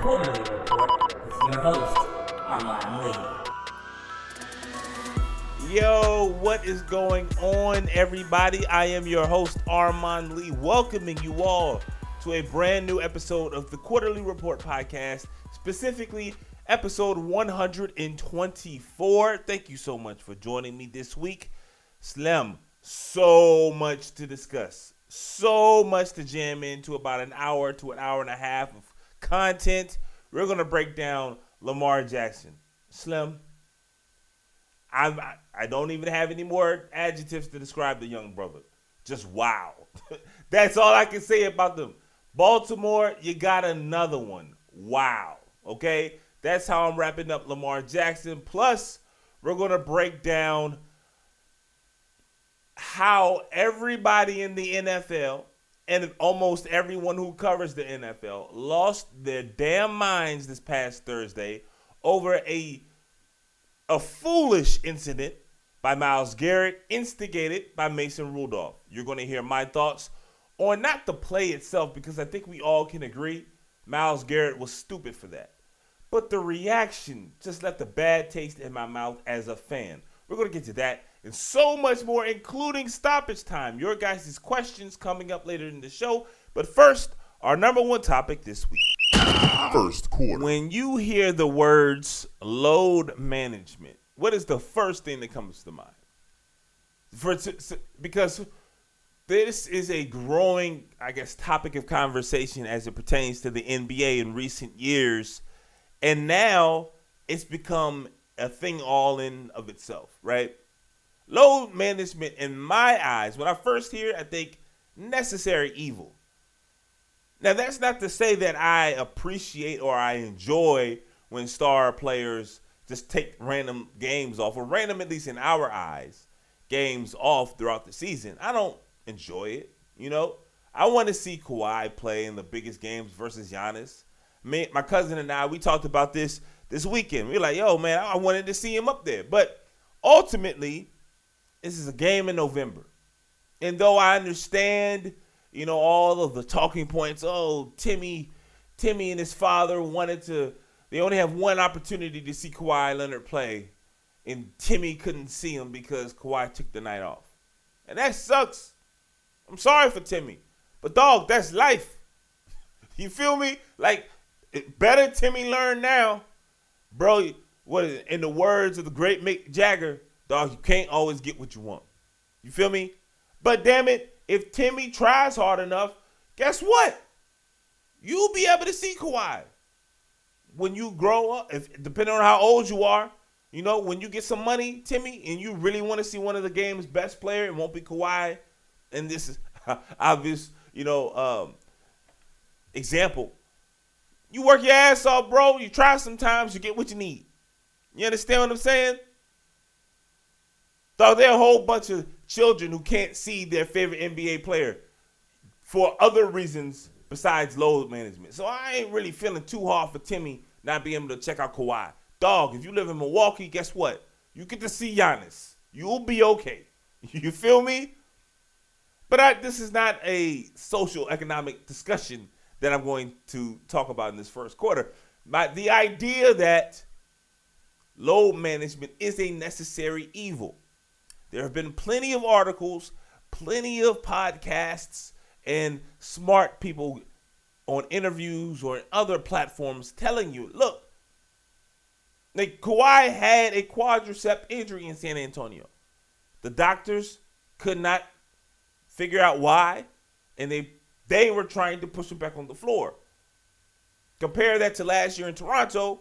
Quarter-Lee Report with your host, Armon Lee. Yo, what is going on, everybody? I am your host, Armon Lee, welcoming you all to a brand new episode of the Quarter-Lee Report podcast, specifically episode 124. Thank you so much for joining me this week. Slim, so much to discuss, so much to jam into about an hour to an hour and a half of content. We're to break down Lamar Jackson. Slim, I'm, I I don't even have any more adjectives to describe the young brother. Just wow. That's all I can say about them. Baltimore, you got another one. Wow. Okay? That's how I'm wrapping up Lamar Jackson. Plus, we're going to break down how everybody in the NFL and almost everyone who covers the NFL lost their damn minds this past Thursday over a a foolish incident by Myles Garrett, instigated by Mason Rudolph. You're going to hear my thoughts on not the play itself, because I think we all can agree Myles Garrett was stupid for that. But the reaction just left a bad taste in my mouth as a fan. We're going to get to that and so much more, including stoppage time. Your guys' questions coming up later in the show. But first, our number one topic this week. First quarter. When you hear the words load management, what is the first thing that comes to mind? For because this is a growing, I guess, topic of conversation as it pertains to the NBA in recent years, and now it's become a thing all in of itself, right? Load management, in my eyes, when I first hear, I think necessary evil. Now, that's not to say that I appreciate or I enjoy when star players just take random games off, or random, at least in our eyes, games off throughout the season. I don't enjoy it. You know, I want to see Kawhi play in the biggest games versus Giannis. Me, my cousin and I, we talked about this this weekend. We are like, yo, man, I wanted to see him up there. But ultimately, this is a game in November. And though I understand, you know, all of the talking points, oh, Timmy, Timmy and his father wanted to they only have one opportunity to see Kawhi Leonard play, and Timmy couldn't see him because Kawhi took the night off. And that sucks. I'm sorry for Timmy. But dog, that's life. You feel me? Like better Timmy learn now. Bro, what is it? in the words of the great Mick Jagger, dog, you can't always get what you want. You feel me? But damn it, if Timmy tries hard enough, guess what? You'll be able to see Kawhi when you grow up, if depending on how old you are, you know, when you get some money, Timmy, and you really want to see one of the game's best player, it won't be Kawhi. And this is obvious, you know, um, example. You work your ass off, bro. You try sometimes, you get what you need. You understand what I'm saying? So there are a whole bunch of children who can't see their favorite NBA player for other reasons besides load management. So I ain't really feeling too hard for Timmy not being able to check out Kawhi. Dog, if you live in Milwaukee, guess what? You get to see Giannis. You'll be okay. You feel me? But I, this is not a social economic discussion that I'm going to talk about in this first quarter. But the idea that load management is a necessary evil. There have been plenty of articles, plenty of podcasts, and smart people on interviews or other platforms telling you, look, like Kawhi had a quadricep injury in San Antonio. The doctors could not figure out why, and they they were trying to push him back on the floor. Compare that to last year in Toronto.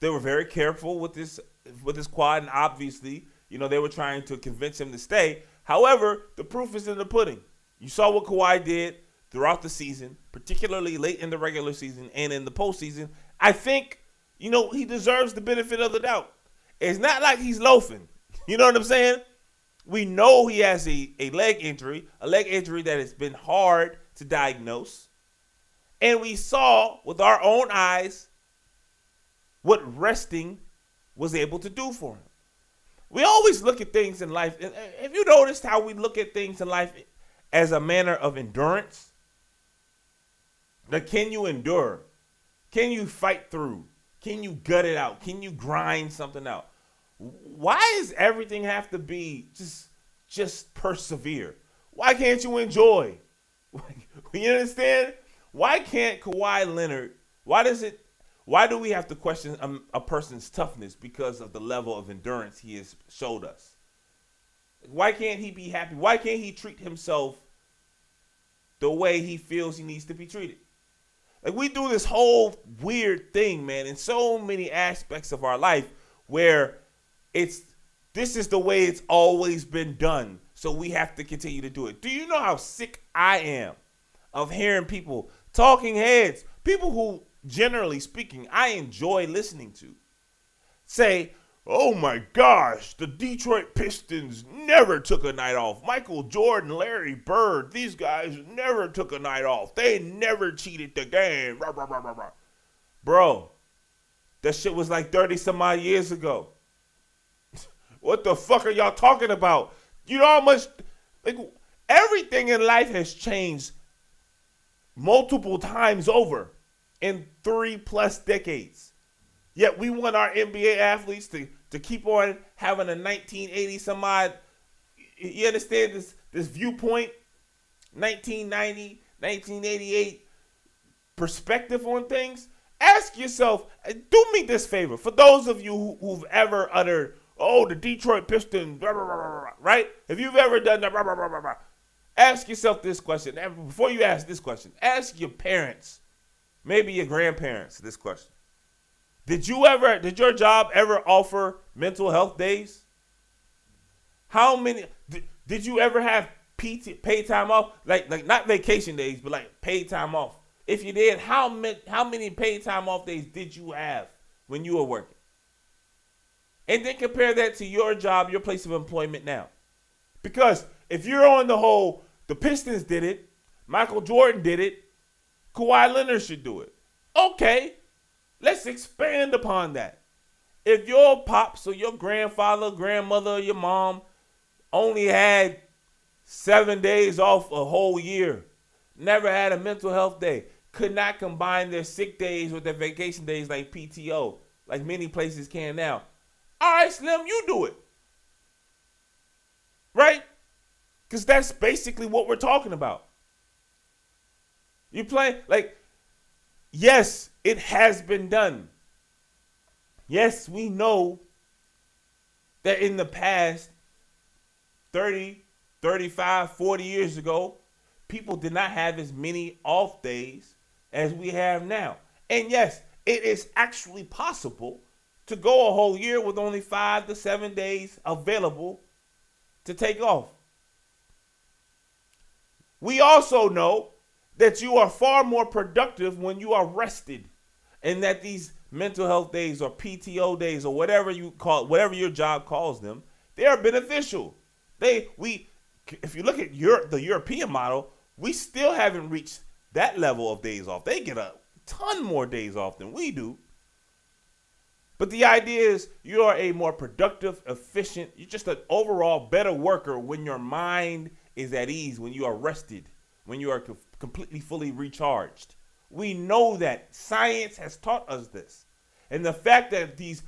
They were very careful with this with this quad, and obviously, you know, they were trying to convince him to stay. However, the proof is in the pudding. You saw what Kawhi did throughout the season, particularly late in the regular season and in the postseason. I think, you know, he deserves the benefit of the doubt. It's not like he's loafing. You know what I'm saying? We know he has a, a leg injury, a leg injury that has been hard to diagnose. And we saw with our own eyes what resting was able to do for him. We always look at things in life. Have you noticed how we look at things in life as a manner of endurance? Now, can you endure? Can you fight through? Can you gut it out? Can you grind something out? Why does everything have to be just just persevere? Why can't you enjoy? you understand? Why can't Kawhi Leonard? Why does it? Why do we have to question a, a person's toughness because of the level of endurance he has showed us? Why can't he be happy? Why can't he treat himself the way he feels he needs to be treated? Like we do this whole weird thing, man, in so many aspects of our life where it's this is the way it's always been done. So we have to continue to do it. Do you know how sick I am of hearing people, talking heads, people who generally speaking I enjoy listening to say, Oh my gosh, the Detroit Pistons never took a night off. Michael Jordan, Larry Bird, these guys never took a night off. They never cheated the game. Rah, rah, rah, Bro, that shit was like 30 some odd years ago. what the fuck are y'all talking about? You know how much like everything in life has changed multiple times over in three plus decades. Yet we want our NBA athletes to, to keep on having a 1980 some odd. You understand this this viewpoint, 1990, 1988 perspective on things. Ask yourself, do me this favor. For those of you who, have ever uttered, "Oh, the Detroit Pistons," blah, blah, blah, right? If you've ever done that, ask yourself this question. Before you ask this question, ask your parents, maybe your grandparents, this question. Did you ever, did your job ever offer mental health days? How many, did, did you ever have PT, paid time off? Like, like not vacation days, but like paid time off. If you did, how many, how many paid time off days did you have when you were working? And then compare that to your job, your place of employment now. Because if you're on the whole, the Pistons did it, Michael Jordan did it, Kawhi Leonard should do it. Okay, Let's expand upon that. If your pops or your grandfather, grandmother, your mom only had seven days off a whole year, never had a mental health day, could not combine their sick days with their vacation days like PTO, like many places can now. All right, Slim, you do it. Right? Because that's basically what we're talking about. You play, like, yes, it has been done. Yes, we know that in the past 30, 35, 40 years ago, people did not have as many off days as we have now. And yes, it is actually possible to go a whole year with only five to seven days available to take off. We also know that you are far more productive when you are rested and that these mental health days or PTO days or whatever you call whatever your job calls them, they are beneficial. They we if you look at Europe, the European model, we still haven't reached that level of days off. They get a ton more days off than we do. But the idea is you are a more productive, efficient, you're just an overall better worker when your mind is at ease, when you are rested, when you are completely fully recharged. We know that. Science has taught us this. And the fact that these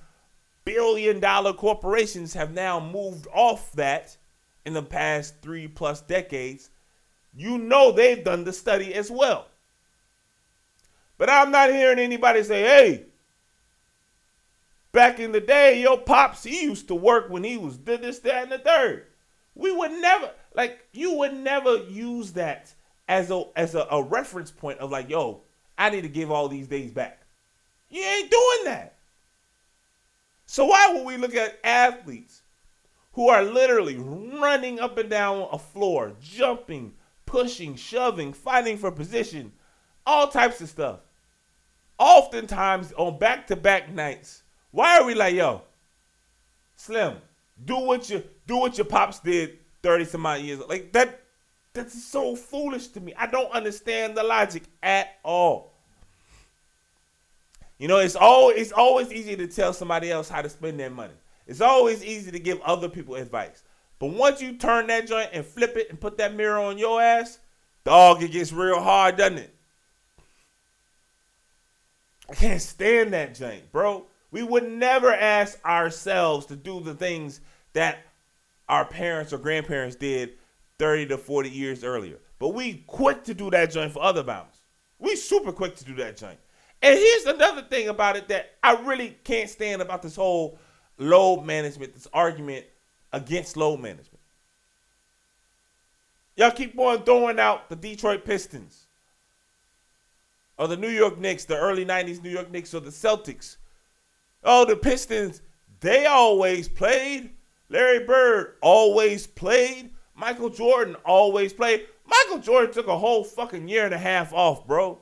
billion dollar corporations have now moved off that in the past three plus decades, you know they've done the study as well. But I'm not hearing anybody say, hey, back in the day, your pops, he used to work when he was did this, that, and the third. We would never, like, you would never use that as a as a, a reference point of like, yo, I need to give all these days back. You ain't doing that. So why would we look at athletes who are literally running up and down a floor, jumping, pushing, shoving, fighting for position, all types of stuff. Oftentimes on back-to-back nights, why are we like, yo, Slim, do what you do what your pops did 30 some odd years. Like that that's so foolish to me. I don't understand the logic at all. You know, it's always it's always easy to tell somebody else how to spend their money. It's always easy to give other people advice. But once you turn that joint and flip it and put that mirror on your ass, dog, it gets real hard, doesn't it? I can't stand that jank, bro. We would never ask ourselves to do the things that our parents or grandparents did 30 to 40 years earlier. But we quick to do that joint for other bounds. We super quick to do that joint. And here's another thing about it that I really can't stand about this whole load management, this argument against load management. Y'all keep on throwing out the Detroit Pistons or the New York Knicks, the early 90s New York Knicks or the Celtics. Oh, the Pistons, they always played. Larry Bird always played. Michael Jordan always played. Michael Jordan took a whole fucking year and a half off, bro.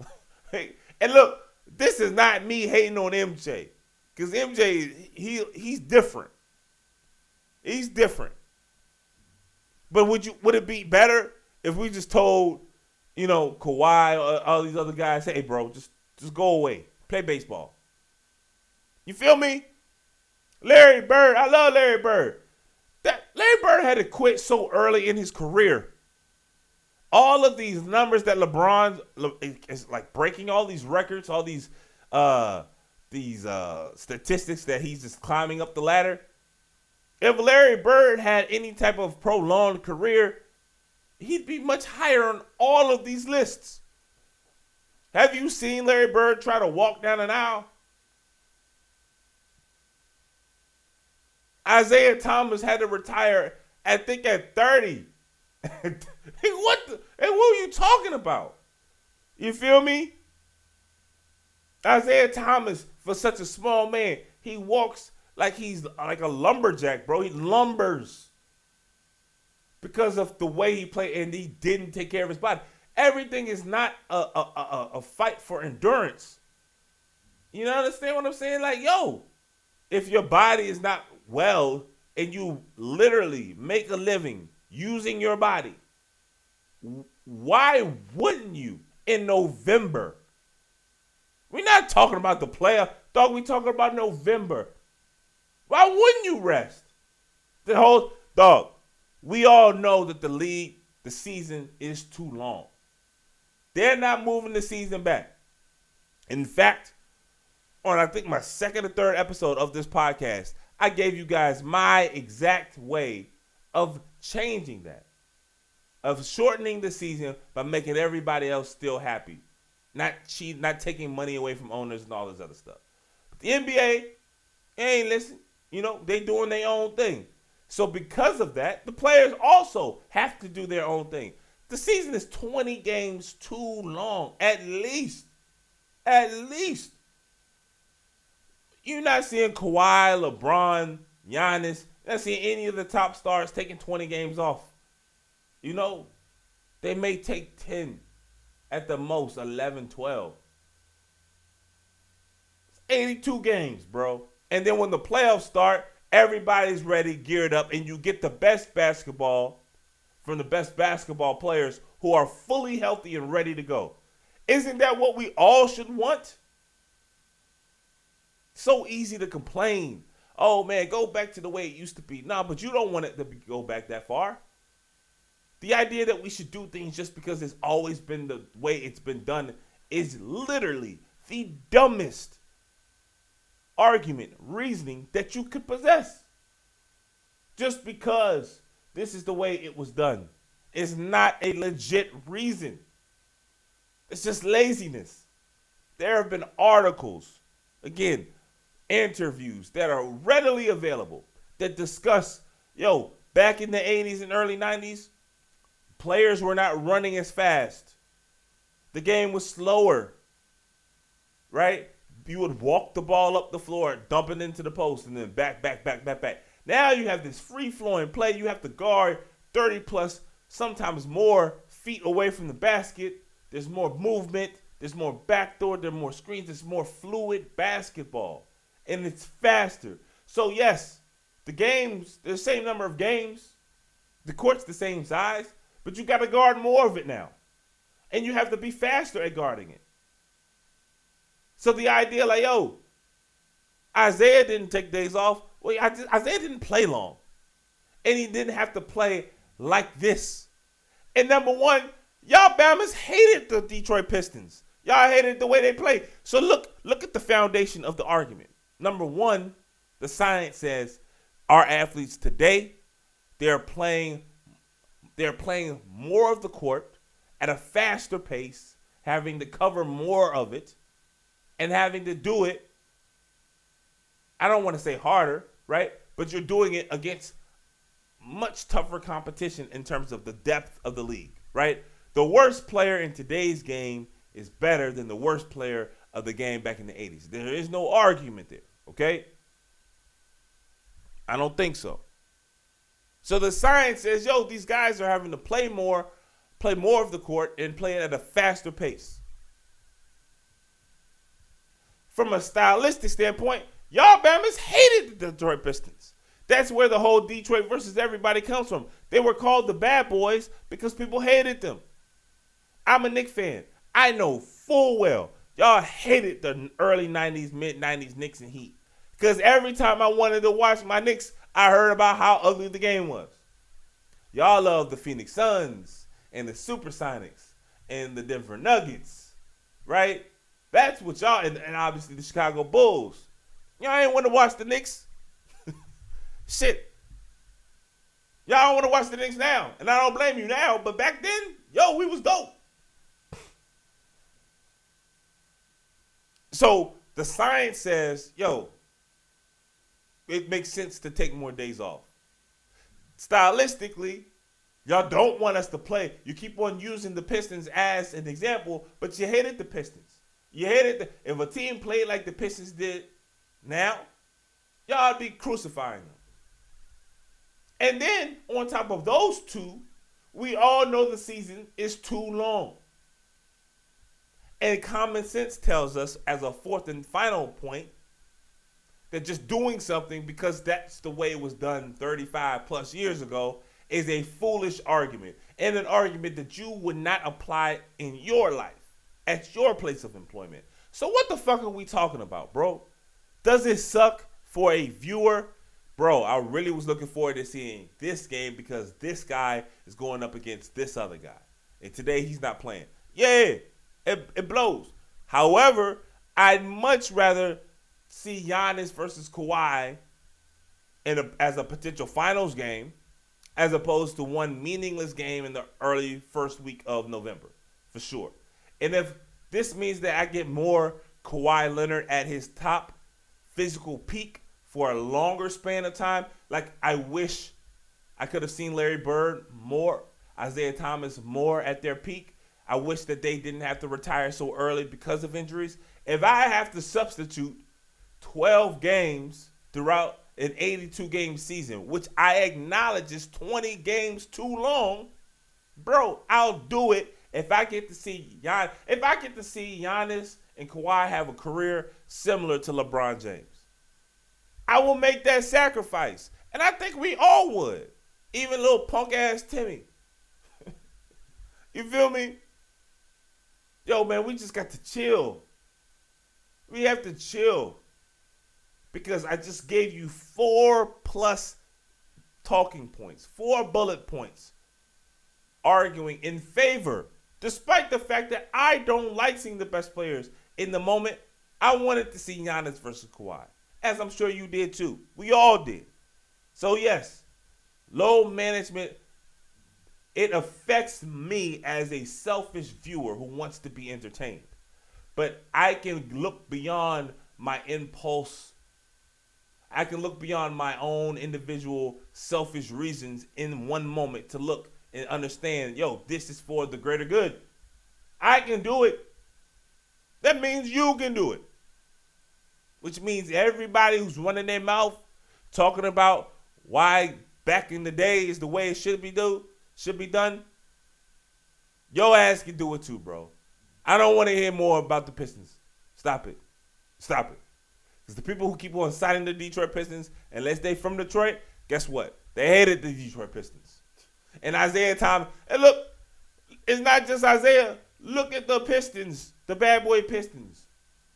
and look, this is not me hating on MJ. Cause MJ, he he's different. He's different. But would you would it be better if we just told, you know, Kawhi or all these other guys, hey bro, just just go away. Play baseball. You feel me? Larry Bird, I love Larry Bird. That Larry Bird had to quit so early in his career. All of these numbers that LeBron is like breaking all these records, all these uh these uh statistics that he's just climbing up the ladder. If Larry Bird had any type of prolonged career, he'd be much higher on all of these lists. Have you seen Larry Bird try to walk down an aisle? Isiah Thomas had to retire, I think, at 30. what the, and what are you talking about? You feel me? Isiah Thomas, for such a small man, he walks like he's like a lumberjack, bro. He lumbers because of the way he played, and he didn't take care of his body. Everything is not a, a, a, a fight for endurance. You know, understand what I'm saying? Like, yo, if your body is not well and you literally make a living using your body, why wouldn't you in November? We're not talking about the player, dog. We talking about November. Why wouldn't you rest? The whole dog. We all know that the league, the season is too long. They're not moving the season back. In fact, on I think my second or third episode of this podcast, I gave you guys my exact way of changing that, of shortening the season by making everybody else still happy, not cheat, not taking money away from owners and all this other stuff. But the NBA ain't listen. You know, they doing their own thing. So because of that, the players also have to do their own thing. The season is 20 games too long, at least. At least. You're not seeing Kawhi, LeBron, Giannis, not seeing any of the top stars taking 20 games off. You know, they may take 10 at the most, 11, 12. It's 82 games, bro. And then when the playoffs start, everybody's ready, geared up, and you get the best basketball from the best basketball players who are fully healthy and ready to go. Isn't that what we all should want? So easy to complain. Oh man, go back to the way it used to be. Nah, but you don't want it to be, go back that far. The idea that we should do things just because it's always been the way it's been done is literally the dumbest argument, reasoning that you could possess. Just because this is the way it was done is not a legit reason. It's just laziness. There have been articles, again, interviews that are readily available that discuss, yo, back in the 80s and early 90s, players were not running as fast. The game was slower, right? You would walk the ball up the floor, dump it into the post, and then back, back, back, back, back. Now you have this free flowing play. You have to guard 30 plus, sometimes more feet away from the basket. There's more movement. There's more backdoor. There's more screens. There's more fluid basketball and it's faster. So yes, the games, the same number of games, the court's the same size, but you got to guard more of it now. And you have to be faster at guarding it. So the idea like, yo, Isiah didn't take days off. Well, Isiah didn't play long. And he didn't have to play like this. And number one, y'all Bamas hated the Detroit Pistons. Y'all hated the way they play. So look, look at the foundation of the argument. Number one, the science says our athletes today, they're playing, they're playing more of the court at a faster pace, having to cover more of it, and having to do it. I don't want to say harder, right? But you're doing it against much tougher competition in terms of the depth of the league, right? The worst player in today's game is better than the worst player of the game back in the 80s. There is no argument there, okay? I don't think so. So the science says, yo, these guys are having to play more, play more of the court, and play it at a faster pace. From a stylistic standpoint, y'all Bama's hated the Detroit Pistons. That's where the whole Detroit versus everybody comes from. They were called the bad boys because people hated them. I'm a Knick fan. I know full well y'all hated the early 90s, mid 90s Knicks and Heat. Because every time I wanted to watch my Knicks, I heard about how ugly the game was. Y'all love the Phoenix Suns and the Supersonics and the Denver Nuggets, right? That's what y'all, and, and obviously the Chicago Bulls. Y'all ain't want to watch the Knicks. Shit. Y'all don't want to watch the Knicks now. And I don't blame you now, but back then, yo, we was dope. So the science says, yo, it makes sense to take more days off. Stylistically, y'all don't want us to play. You keep on using the Pistons as an example, but you hated the Pistons. You hated the, if a team played like the Pistons did now, y'all be crucifying them. And then on top of those two, we all know the season is too long. And common sense tells us, as a fourth and final point, that just doing something because that's the way it was done 35 plus years ago is a foolish argument and an argument that you would not apply in your life at your place of employment. So, what the fuck are we talking about, bro? Does it suck for a viewer? Bro, I really was looking forward to seeing this game because this guy is going up against this other guy. And today he's not playing. Yeah, it, it blows. However, I'd much rather see Giannis versus Kawhi in a, as a potential finals game as opposed to one meaningless game in the early first week of November, for sure. And if this means that I get more Kawhi Leonard at his top physical peak for a longer span of time, like I wish I could have seen Larry Bird more, Isiah Thomas more at their peak. I wish that they didn't have to retire so early because of injuries. If I have to substitute 12 games throughout an 82 game season, which I acknowledge is 20 games too long, bro, I'll do it if I get to see Gian, if I get to see Giannis and Kawhi have a career similar to LeBron James. I will make that sacrifice. And I think we all would. Even little punk ass Timmy. you feel me? Yo, man, we just got to chill. We have to chill. Because I just gave you four plus talking points, four bullet points arguing in favor, despite the fact that I don't like seeing the best players in the moment. I wanted to see Giannis versus Kawhi, as I'm sure you did too. We all did. So, yes, load management it affects me as a selfish viewer who wants to be entertained. But I can look beyond my impulse. I can look beyond my own individual selfish reasons in one moment to look and understand, yo, this is for the greater good. I can do it. That means you can do it. Which means everybody who's running their mouth talking about why back in the day is the way it should be done should be done, your ass can do it too, bro. I don't want to hear more about the Pistons. Stop it. Stop it. Because the people who keep on citing the Detroit Pistons, unless they from Detroit, guess what? They hated the Detroit Pistons. And Isiah Thomas, and look, it's not just Isiah. Look at the Pistons, the bad boy Pistons.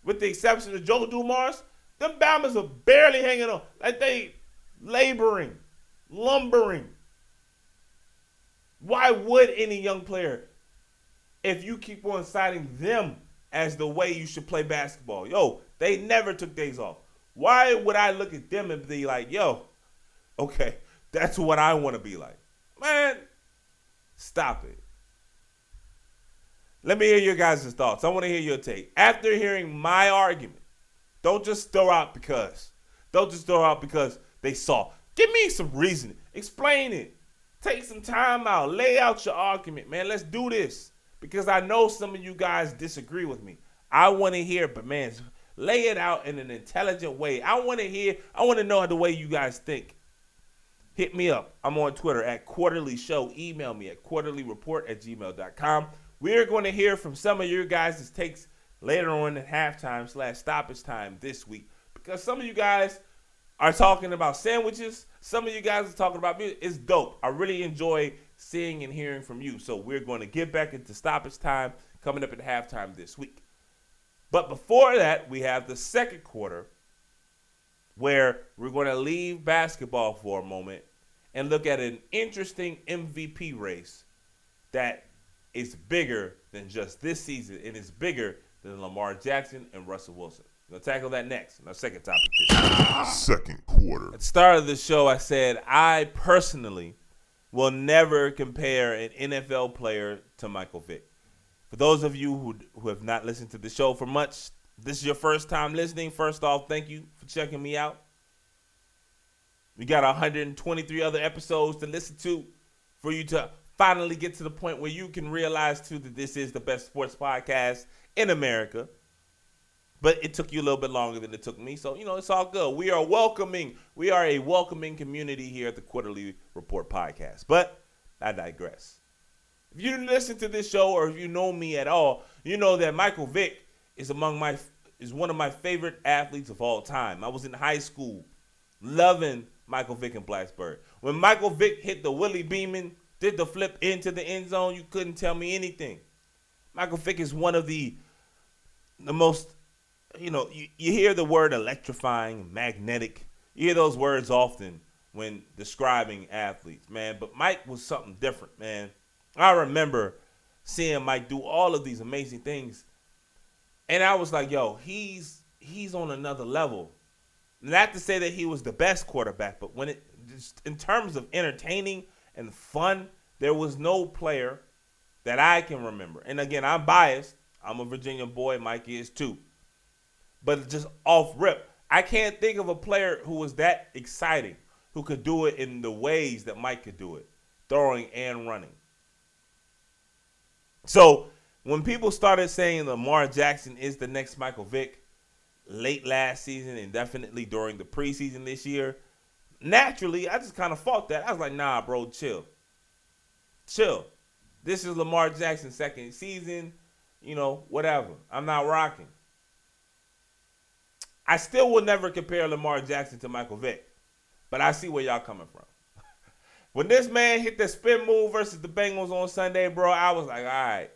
With the exception of Joe Dumars, them Bombers are barely hanging on. Like they laboring, lumbering. Why would any young player, if you keep on citing them as the way you should play basketball. Yo, they never took days off. Why would I look at them and be like, yo, okay, that's what I want to be like? Man, stop it. Let me hear your guys' thoughts. I want to hear your take. After hearing my argument, don't just throw out because. Don't just throw out because they saw. Give me some reasoning. Explain it. Take some time out. Lay out your argument, man. Let's do this. Because I know some of you guys disagree with me. I want to hear, but man, lay it out in an intelligent way. I want to hear, I want to know the way you guys think. Hit me up. I'm on Twitter at Quarterly Show. Email me at quarterlyreport at gmail.com. We're going to hear from some of your guys' takes later on at halftime slash stoppage time this week. Because some of you guys are talking about sandwiches. Some of you guys are talking about music. It's dope. I really enjoy seeing and hearing from you. So we're going to get back into stoppage time coming up at halftime this week. But before that, we have the second quarter where we're going to leave basketball for a moment and look at an interesting MVP race that is bigger than just this season and is bigger than Lamar Jackson and Russell Wilson. We'll tackle that next. Our second topic this Second quarter. At the start of the show, I said I personally will never compare an NFL player to Michael Vick. For those of you who, who have not listened to the show for much, this is your first time listening. First off, thank you for checking me out. We got 123 other episodes to listen to for you to finally get to the point where you can realize too that this is the best sports podcast in America. But it took you a little bit longer than it took me. So, you know, it's all good. We are welcoming, we are a welcoming community here at the Quarter-Lee Report podcast. But I digress. If you listen to this show or if you know me at all, you know that Michael Vick is among my is one of my favorite athletes of all time. I was in high school loving Michael Vick and Blacksburg. When Michael Vick hit the Willie Beamen, did the flip into the end zone, you couldn't tell me anything. Michael Vick is one of the the most you know, you, you hear the word electrifying, magnetic. You hear those words often when describing athletes, man. But Mike was something different, man. I remember seeing Mike do all of these amazing things. And I was like, yo, he's he's on another level. Not to say that he was the best quarterback, but when it just in terms of entertaining and fun, there was no player that I can remember. And again, I'm biased. I'm a Virginia boy. Mike is too. But just off rip, I can't think of a player who was that exciting, who could do it in the ways that Mike could do it, throwing and running. So when people started saying Lamar Jackson is the next Michael Vick, late last season and definitely during the preseason this year, naturally I just kind of fought that. I was like, nah, bro, chill. Chill. This is Lamar Jackson's second season. You know, whatever. I'm not rocking. I still will never compare Lamar Jackson to Michael Vick, but I see where y'all coming from. when this man hit the spin move versus the Bengals on Sunday, bro, I was like, all right,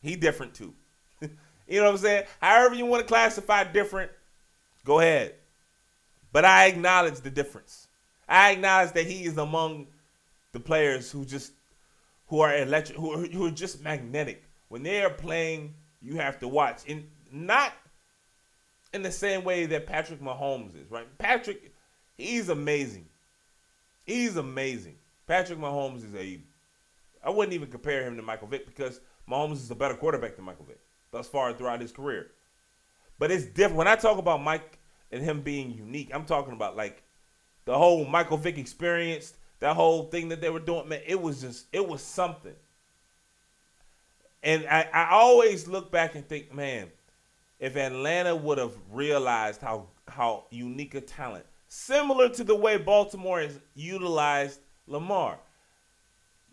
he different too. you know what I'm saying? However you want to classify different, go ahead. But I acknowledge the difference. I acknowledge that he is among the players who just who are electric, who are, who are just magnetic. When they are playing, you have to watch. And not in the same way that Patrick Mahomes is, right? Patrick, he's amazing. He's amazing. Patrick Mahomes is a. I wouldn't even compare him to Michael Vick because Mahomes is a better quarterback than Michael Vick thus far throughout his career. But it's different. When I talk about Mike and him being unique, I'm talking about like the whole Michael Vick experience, that whole thing that they were doing, man, it was just, it was something. And I, I always look back and think, man, if Atlanta would have realized how how unique a talent, similar to the way Baltimore has utilized Lamar.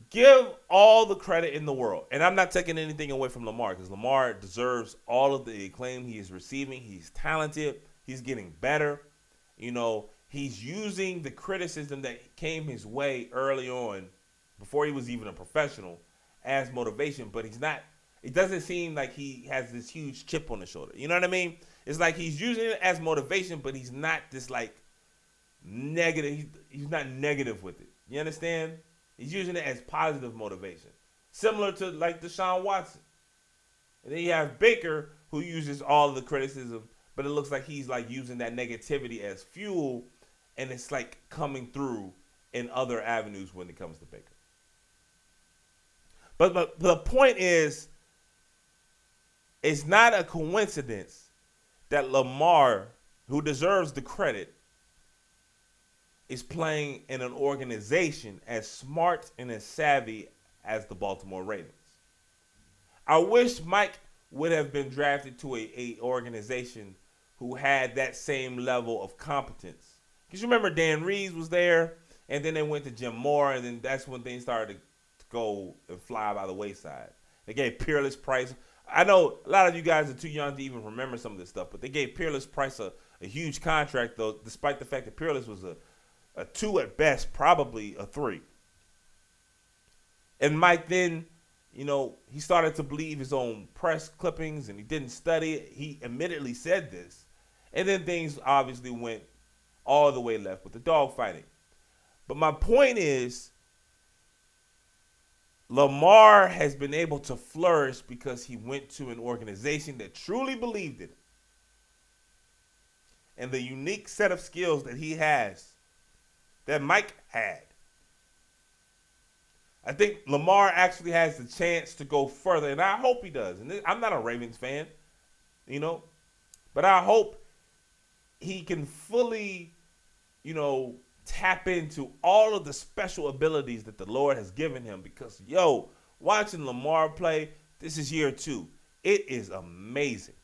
Give all the credit in the world. And I'm not taking anything away from Lamar because Lamar deserves all of the acclaim he is receiving. He's talented. He's getting better. You know, he's using the criticism that came his way early on before he was even a professional as motivation, but he's not it doesn't seem like he has this huge chip on his shoulder. You know what I mean? It's like he's using it as motivation, but he's not this like negative. He's, he's not negative with it. You understand? He's using it as positive motivation, similar to like Deshaun Watson. And then you have Baker, who uses all the criticism, but it looks like he's like using that negativity as fuel, and it's like coming through in other avenues when it comes to Baker. But, but the point is, it's not a coincidence that Lamar, who deserves the credit, is playing in an organization as smart and as savvy as the Baltimore Ravens. I wish Mike would have been drafted to a, a organization who had that same level of competence. Because you remember Dan Reeves was there, and then they went to Jim Mora, and then that's when things started to go and fly by the wayside. They gave Peerless Price. I know a lot of you guys are too young to even remember some of this stuff, but they gave Peerless Price a, a huge contract, though, despite the fact that Peerless was a, a two at best, probably a three. And Mike then, you know, he started to believe his own press clippings and he didn't study. He admittedly said this. And then things obviously went all the way left with the dog fighting. But my point is, Lamar has been able to flourish because he went to an organization that truly believed in it. And the unique set of skills that he has, that Mike had. I think Lamar actually has the chance to go further, and I hope he does. And I'm not a Ravens fan, you know, but I hope he can fully, you know, tap into all of the special abilities that the Lord has given him. Because, yo, watching Lamar play, this is year two. It is amazing.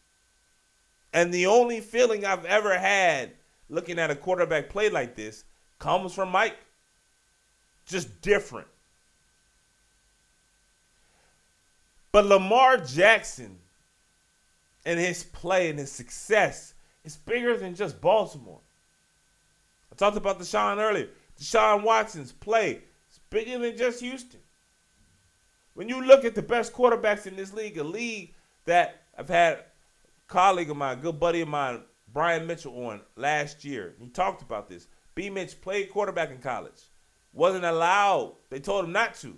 And the only feeling I've ever had looking at a quarterback play like this comes from Mike. Just different. But Lamar Jackson and his play and his success is bigger than just Baltimore. I talked about Deshaun earlier. Deshaun Watson's play is bigger than just Houston. When you look at the best quarterbacks in this league, a league that I've had a colleague of mine, good buddy of mine, Brian Mitchell, on last year. He talked about this. B. Mitch played quarterback in college. Wasn't allowed. They told him not to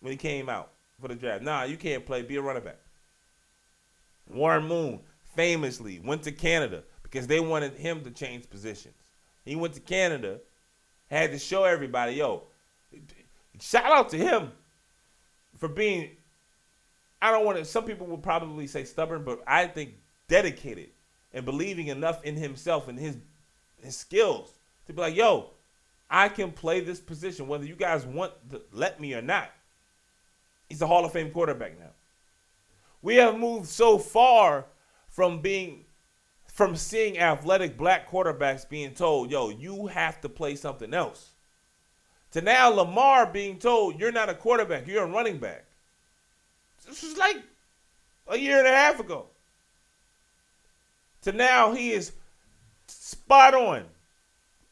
when he came out for the draft. Nah, you can't play. Be a running back. Warren Moon famously went to Canada because they wanted him to change positions. He went to Canada, had to show everybody, yo, shout out to him for being, I don't want to, some people would probably say stubborn, but I think dedicated and believing enough in himself and his his skills to be like, yo, I can play this position whether you guys want to let me or not. He's a Hall of Fame quarterback now. We have moved so far from being from seeing athletic black quarterbacks being told, yo, you have to play something else. To now Lamar being told, you're not a quarterback, you're a running back. This was like a year and a half ago. To now he is spot on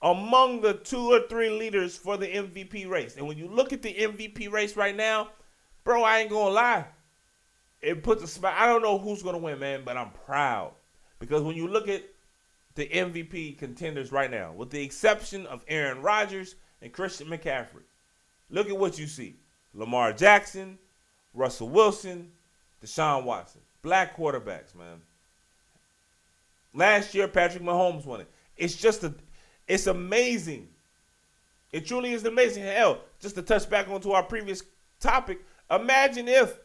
among the two or three leaders for the MVP race. And when you look at the MVP race right now, bro, I ain't gonna lie. It puts a spot. I don't know who's gonna win, man, but I'm proud because when you look at the MVP contenders right now, with the exception of Aaron Rodgers and Christian McCaffrey, look at what you see. Lamar Jackson, Russell Wilson, Deshaun Watson. Black quarterbacks, man. Last year, Patrick Mahomes won it. It's just a, it's amazing. It truly is amazing. Hell, just to touch back onto our previous topic, imagine if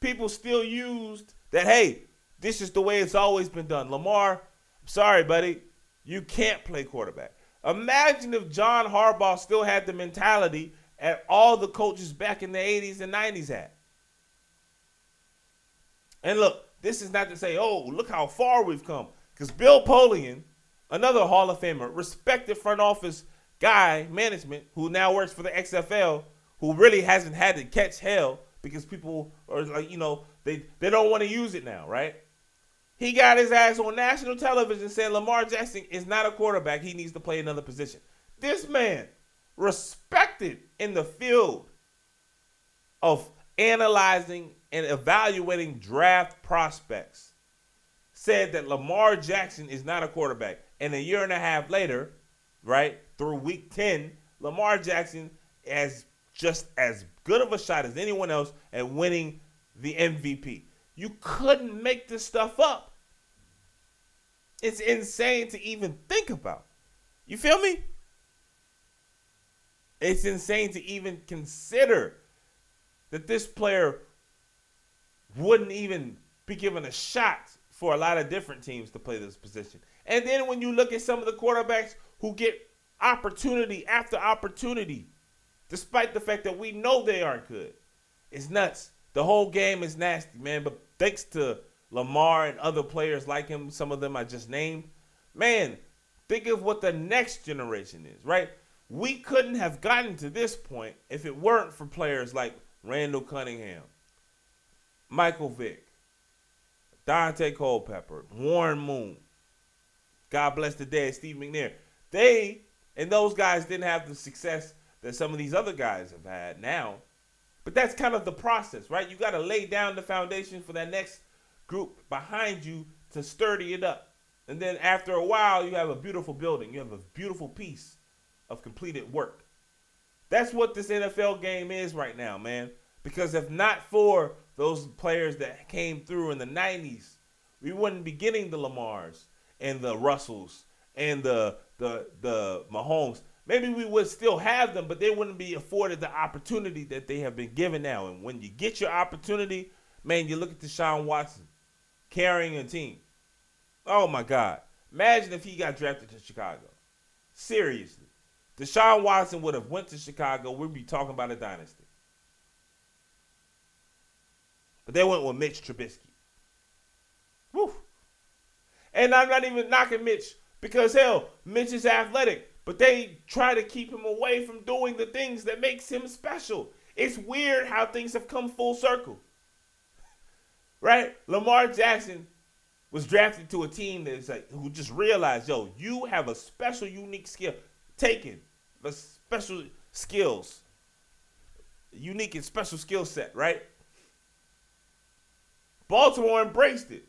people still used that, hey, this is the way it's always been done. Lamar, I'm sorry, buddy, you can't play quarterback. Imagine if John Harbaugh still had the mentality at all the coaches back in the 80s and 90s had. And look, this is not to say, oh, look how far we've come. Because Bill Polian, another Hall of Famer, respected front office guy, management, who now works for the XFL, who really hasn't had to catch hell because people are like, you know, they, they don't want to use it now, right? He got his ass on national television saying Lamar Jackson is not a quarterback. He needs to play another position. This man, respected in the field of analyzing and evaluating draft prospects, said that Lamar Jackson is not a quarterback. And a year and a half later, right, through week 10, Lamar Jackson has just as good of a shot as anyone else at winning the MVP. You couldn't make this stuff up. It's insane to even think about. You feel me? It's insane to even consider that this player wouldn't even be given a shot for a lot of different teams to play this position. And then when you look at some of the quarterbacks who get opportunity after opportunity, despite the fact that we know they aren't good, it's nuts. The whole game is nasty, man. But thanks to Lamar and other players like him, some of them I just named, man, think of what the next generation is, right? We couldn't have gotten to this point if it weren't for players like Randall Cunningham, Michael Vick, Daunte Culpepper, Warren Moon. God bless the dead, Steve McNair. They and those guys didn't have the success that some of these other guys have had now. But that's kind of the process, right? You got to lay down the foundation for that next group behind you to sturdy it up. And then after a while, you have a beautiful building. You have a beautiful piece of completed work. That's what this NFL game is right now, man. Because if not for those players that came through in the 90s, we wouldn't be getting the Lamars and the Russells and the the the Mahomes. Maybe we would still have them, but they wouldn't be afforded the opportunity that they have been given now. And when you get your opportunity, man, you look at Deshaun Watson carrying a team. Oh my God. Imagine if he got drafted to Chicago. Seriously. Deshaun Watson would have went to Chicago. We'd be talking about a dynasty. But they went with Mitch Trubisky. Woo. And I'm not even knocking Mitch because hell, Mitch is athletic, but they try to keep him away from doing the things that makes him special. It's weird how things have come full circle. Right? Lamar Jackson was drafted to a team that's like who just realized, yo, you have a special, unique skill. Taken the special skills, unique and special skill set, right? Baltimore embraced it.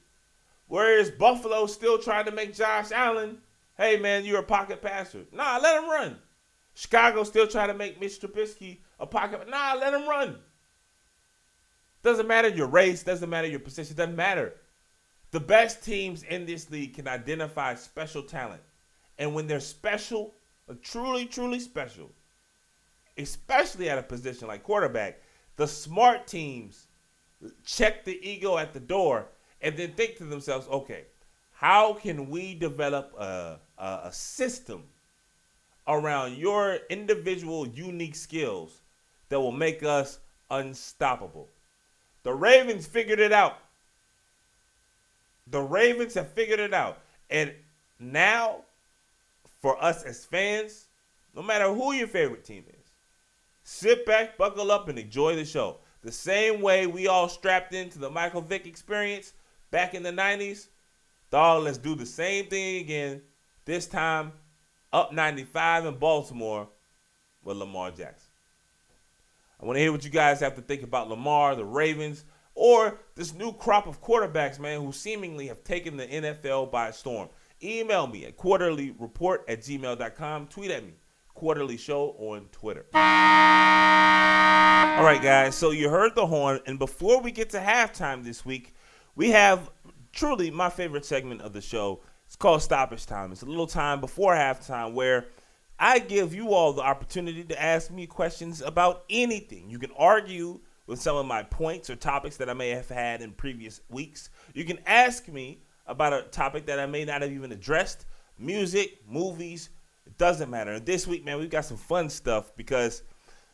Whereas Buffalo still trying to make Josh Allen, hey man, you're a pocket passer. Nah, let him run. Chicago still trying to make Mitch Trubisky a pocket. Nah, let him run. Doesn't matter your race, doesn't matter your position, doesn't matter. The best teams in this league can identify special talent. And when they're special, truly, truly special, especially at a position like quarterback, the smart teams check the ego at the door and then think to themselves, okay, how can we develop a, a, a system around your individual unique skills that will make us unstoppable? The Ravens figured it out. The Ravens have figured it out. And now, for us as fans, no matter who your favorite team is, sit back, buckle up, and enjoy the show. The same way we all strapped into the Michael Vick experience back in the 90s, dog, let's do the same thing again. This time, up 95 in Baltimore with Lamar Jackson. I want to hear what you guys have to think about Lamar, the Ravens, or this new crop of quarterbacks, man, who seemingly have taken the NFL by storm. Email me at quarterlyreport at gmail.com. Tweet at me, quarterly show on Twitter. All right, guys, so you heard the horn. And before we get to halftime this week, we have truly my favorite segment of the show. It's called Stoppage Time. It's a little time before halftime where I give you all the opportunity to ask me questions about anything. You can argue with some of my points or topics that I may have had in previous weeks. You can ask me about a topic that I may not have even addressed music, movies, it doesn't matter. This week, man, we've got some fun stuff because,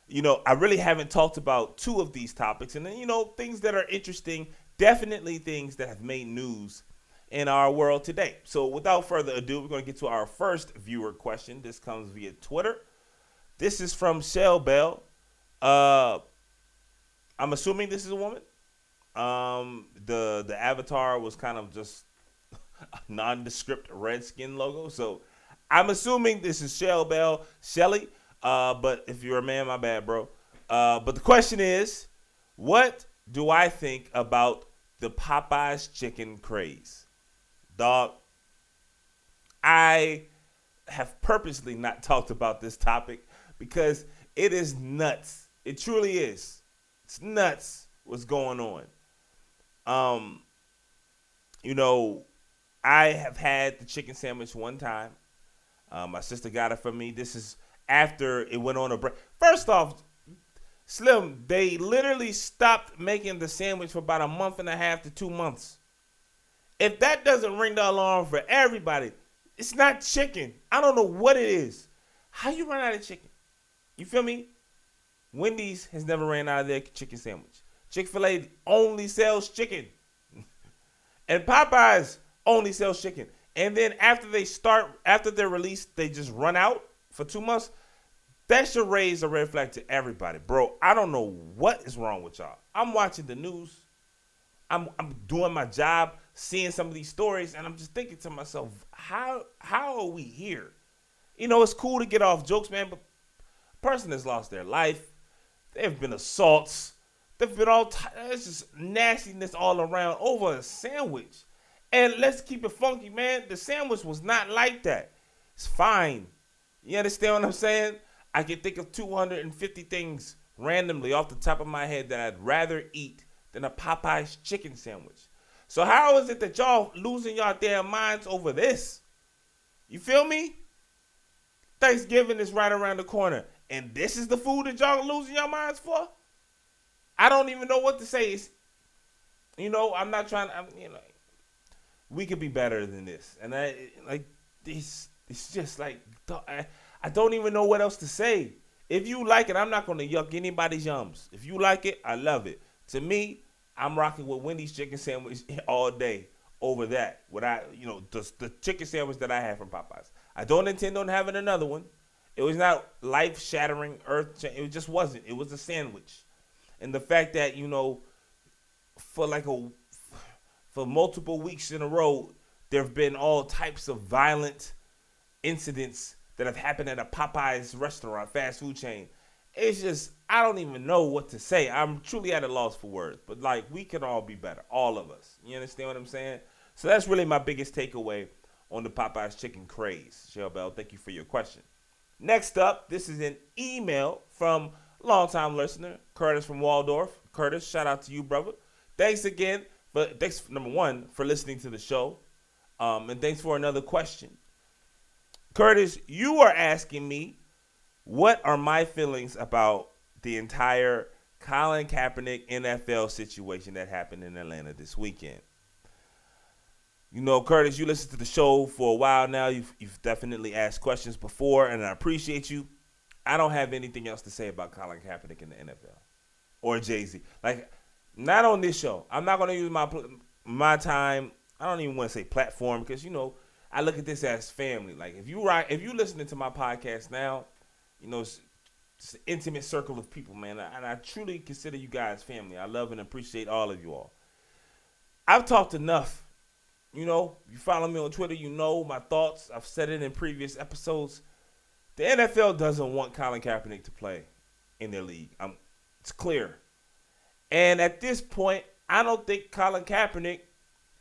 you know, I really haven't talked about two of these topics. And then, you know, things that are interesting, definitely things that have made news in our world today. So without further ado, we're going to get to our first viewer question. This comes via Twitter. This is from Shell Bell. Uh, I'm assuming this is a woman. Um, the the avatar was kind of just a nondescript redskin logo. So I'm assuming this is Shell Bell, Shelly. Uh, but if you're a man, my bad, bro. Uh, but the question is, what do I think about the Popeyes chicken craze? Dog, I have purposely not talked about this topic because it is nuts. It truly is. It's nuts what's going on. Um, you know, I have had the chicken sandwich one time. Uh, my sister got it for me. This is after it went on a break. First off, Slim, they literally stopped making the sandwich for about a month and a half to two months. If that doesn't ring the alarm for everybody, it's not chicken. I don't know what it is. How you run out of chicken? You feel me? Wendy's has never ran out of their chicken sandwich. Chick fil A only sells chicken. and Popeyes only sells chicken. And then after they start, after they're released, they just run out for two months. That should raise a red flag to everybody, bro. I don't know what is wrong with y'all. I'm watching the news. I'm I'm doing my job, seeing some of these stories, and I'm just thinking to myself, how how are we here? You know, it's cool to get off jokes, man, but person has lost their life. There have been assaults. There've been all t- it's just nastiness all around over a sandwich. And let's keep it funky, man. The sandwich was not like that. It's fine. You understand what I'm saying? I can think of 250 things randomly off the top of my head that I'd rather eat than a Popeye's chicken sandwich. So how is it that y'all losing y'all damn minds over this? You feel me? Thanksgiving is right around the corner, and this is the food that y'all losing your minds for? I don't even know what to say. It's, you know, I'm not trying. I'm, you know, we could be better than this, and I like this. It's just like I, I don't even know what else to say. If you like it, I'm not gonna yuck anybody's yums. If you like it, I love it. To me, I'm rocking with Wendy's chicken sandwich all day over that. What I, you know, the, the chicken sandwich that I had from Popeyes. I don't intend on having another one. It was not life shattering, earth. It just wasn't. It was a sandwich, and the fact that you know, for like a, for multiple weeks in a row, there have been all types of violent incidents that have happened at a Popeyes restaurant, fast food chain. It's just I don't even know what to say. I'm truly at a loss for words. But like we can all be better, all of us. You understand what I'm saying? So that's really my biggest takeaway on the Popeyes chicken craze. Shell Bell, thank you for your question. Next up, this is an email from longtime listener Curtis from Waldorf. Curtis, shout out to you, brother. Thanks again, but thanks number one for listening to the show, um, and thanks for another question. Curtis, you are asking me what are my feelings about the entire Colin Kaepernick NFL situation that happened in Atlanta this weekend. You know, Curtis, you listened to the show for a while now. You've, you've definitely asked questions before, and I appreciate you. I don't have anything else to say about Colin Kaepernick in the NFL or Jay Z. Like, not on this show. I'm not going to use my my time. I don't even want to say platform because you know I look at this as family. Like, if you right, if you listening to my podcast now, you know it's an intimate circle of people, man, and I truly consider you guys family. I love and appreciate all of you all. I've talked enough you know, you follow me on Twitter, you know my thoughts. I've said it in previous episodes. The NFL doesn't want Colin Kaepernick to play in their league. I'm, it's clear. And at this point, I don't think Colin Kaepernick,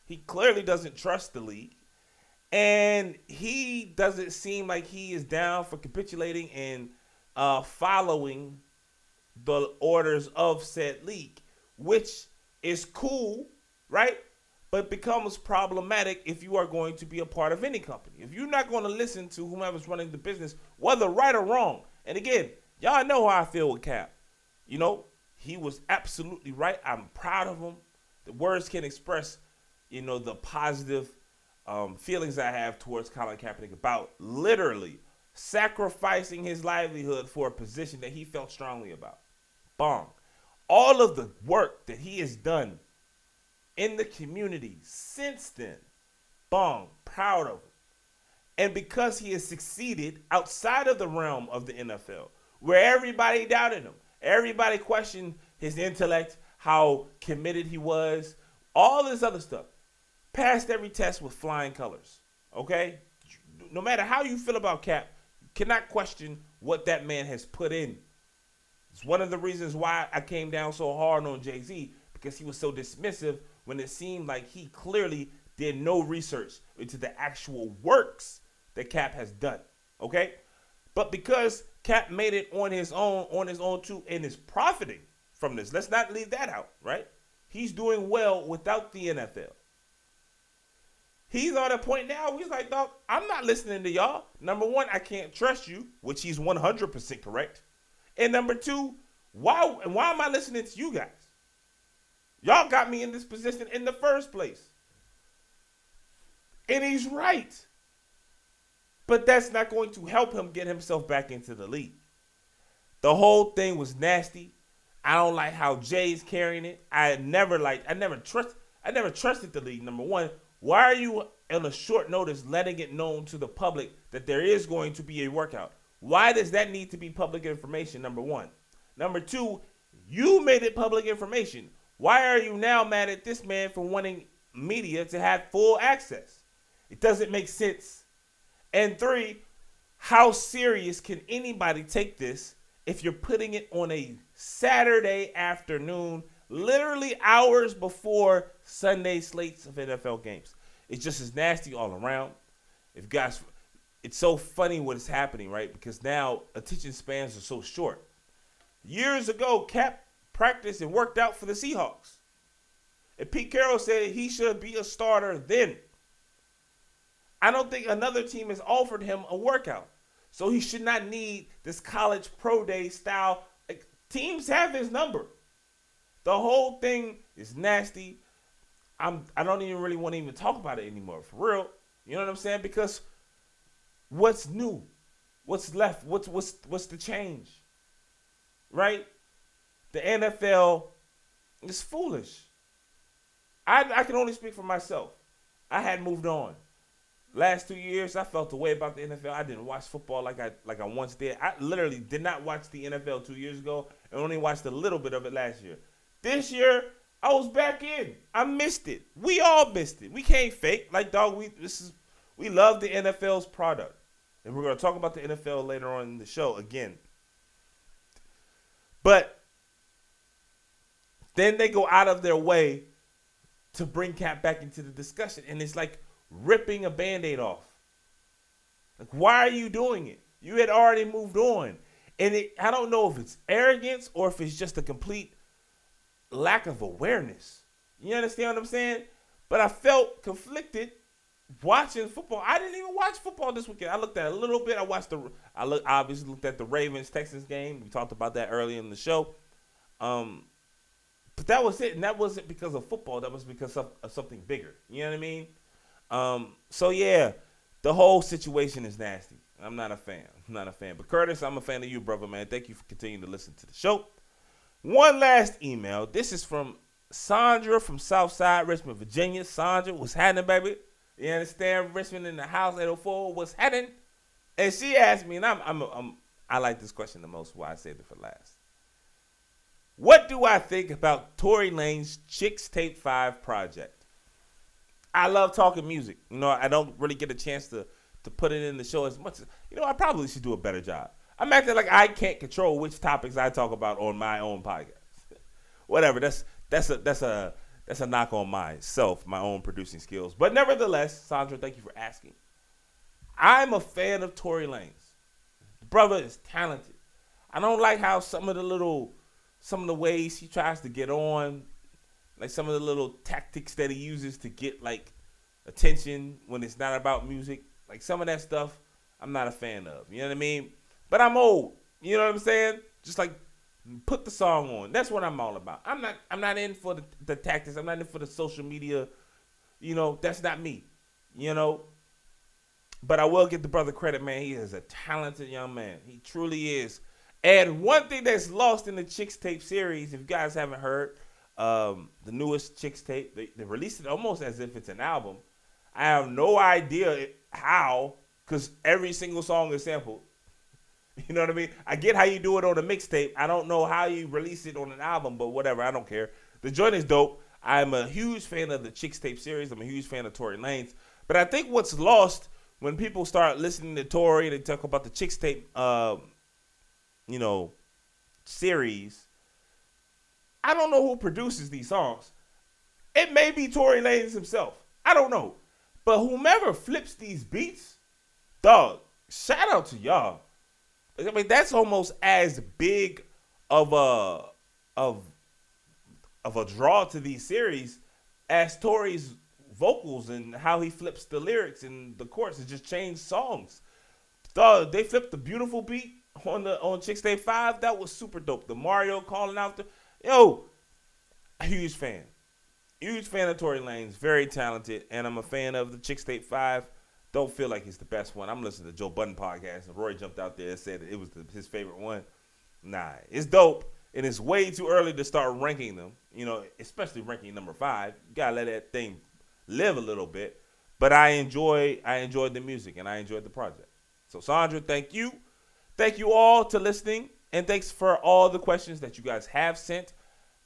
he clearly doesn't trust the league. And he doesn't seem like he is down for capitulating and uh, following the orders of said league, which is cool, right? but becomes problematic if you are going to be a part of any company. If you're not going to listen to whomever's running the business, whether right or wrong. And again, y'all know how I feel with Cap. You know, he was absolutely right. I'm proud of him. The words can express, you know, the positive um, feelings I have towards Colin Kaepernick about literally sacrificing his livelihood for a position that he felt strongly about. Bong. All of the work that he has done in the community since then. Bong, proud of him. And because he has succeeded outside of the realm of the NFL, where everybody doubted him, everybody questioned his intellect, how committed he was, all this other stuff, passed every test with flying colors. Okay? No matter how you feel about Cap, cannot question what that man has put in. It's one of the reasons why I came down so hard on Jay Z because he was so dismissive when it seemed like he clearly did no research into the actual works that Cap has done. Okay? But because Cap made it on his own, on his own too, and is profiting from this, let's not leave that out, right? he's doing well without the NFL. He's on a point now. He's like, dog, I'm not listening to y'all. Number one, I can't trust you, which he's 100% correct. And number two, why why am I listening to you guys? Y'all got me in this position in the first place. And he's right. But that's not going to help him get himself back into the league. The whole thing was nasty. I don't like how Jay's carrying it. I never like I never trust I never trusted the league. Number one, why are you on a short notice letting it known to the public that there is going to be a workout? Why does that need to be public information? Number one. Number two, you made it public information. Why are you now mad at this man for wanting media to have full access? It doesn't make sense. And three, how serious can anybody take this if you're putting it on a Saturday afternoon, literally hours before Sunday slates of NFL games? It's just as nasty all around. If guys, it's so funny what is happening, right? Because now attention spans are so short. Years ago, Cap practiced and worked out for the Seahawks. And Pete Carroll said he should be a starter then. I don't think another team has offered him a workout. So he should not need this college pro day style. Like, teams have his number. The whole thing is nasty. I'm I don't even really want to even talk about it anymore. For real. You know what I'm saying? Because what's new? What's left? What's what's what's the change? Right? The NFL is foolish. I I can only speak for myself. I had moved on. Last two years, I felt the way about the NFL. I didn't watch football like I like I once did. I literally did not watch the NFL two years ago and only watched a little bit of it last year. This year, I was back in. I missed it. We all missed it. We can't fake. Like dog, we this is we love the NFL's product. And we're gonna talk about the NFL later on in the show again. But then they go out of their way to bring Cap back into the discussion. And it's like ripping a band-aid off. Like, why are you doing it? You had already moved on. And it, I don't know if it's arrogance or if it's just a complete lack of awareness. You understand what I'm saying? But I felt conflicted watching football. I didn't even watch football this weekend. I looked at a little bit. I watched the. I look obviously looked at the Ravens Texans game. We talked about that early in the show. Um, but that was it, and that wasn't because of football. That was because of, of something bigger. You know what I mean? Um, so yeah, the whole situation is nasty. I'm not a fan. I'm not a fan. But Curtis, I'm a fan of you, brother, man. Thank you for continuing to listen to the show. One last email. This is from Sandra from Southside Richmond, Virginia. Sandra, what's happening, baby? You understand? Richmond in the house 804. What's happening? And she asked me, and I'm, I'm, I'm I like this question the most. Why I saved it for last. What do I think about Tory Lanez's Chicks Tape Five project? I love talking music. You know, I don't really get a chance to to put it in the show as much as you know. I probably should do a better job. I'm acting like I can't control which topics I talk about on my own podcast. Whatever. That's that's a that's a that's a knock on myself, my own producing skills. But nevertheless, Sandra, thank you for asking. I'm a fan of Tory Lanez. The brother is talented. I don't like how some of the little some of the ways he tries to get on, like some of the little tactics that he uses to get like attention when it's not about music. Like some of that stuff, I'm not a fan of. You know what I mean? But I'm old. You know what I'm saying? Just like put the song on. That's what I'm all about. I'm not I'm not in for the, the tactics. I'm not in for the social media. You know, that's not me. You know. But I will give the brother credit, man. He is a talented young man. He truly is. And one thing that's lost in the Chixtape series, if you guys haven't heard, um, the newest Chixtape, they, they released it almost as if it's an album. I have no idea how, because every single song is sampled. You know what I mean? I get how you do it on a mixtape. I don't know how you release it on an album, but whatever. I don't care. The joint is dope. I'm a huge fan of the Chixtape series. I'm a huge fan of Tory Lanez. But I think what's lost when people start listening to Tory and they talk about the Chixtape, uh, you know, series, I don't know who produces these songs. It may be Tory Lanez himself. I don't know. But whomever flips these beats, dog, shout out to y'all. I mean, that's almost as big of a of of a draw to these series as Tory's vocals and how he flips the lyrics and the chords. and just changed songs. They flipped the beautiful beat on the on Chixtape Five. That was super dope. The Mario calling out the yo, huge fan, huge fan of Tory Lanez. Very talented, and I'm a fan of the Chixtape Five. Don't feel like he's the best one. I'm listening to Joe Budden podcast, and Rory jumped out there and said it was the, his favorite one. Nah, it's dope, and it's way too early to start ranking them. You know, especially ranking number five. You gotta let that thing live a little bit. But I enjoy I enjoyed the music and I enjoyed the project. So Sandra, thank you. Thank you all to listening. And thanks for all the questions that you guys have sent,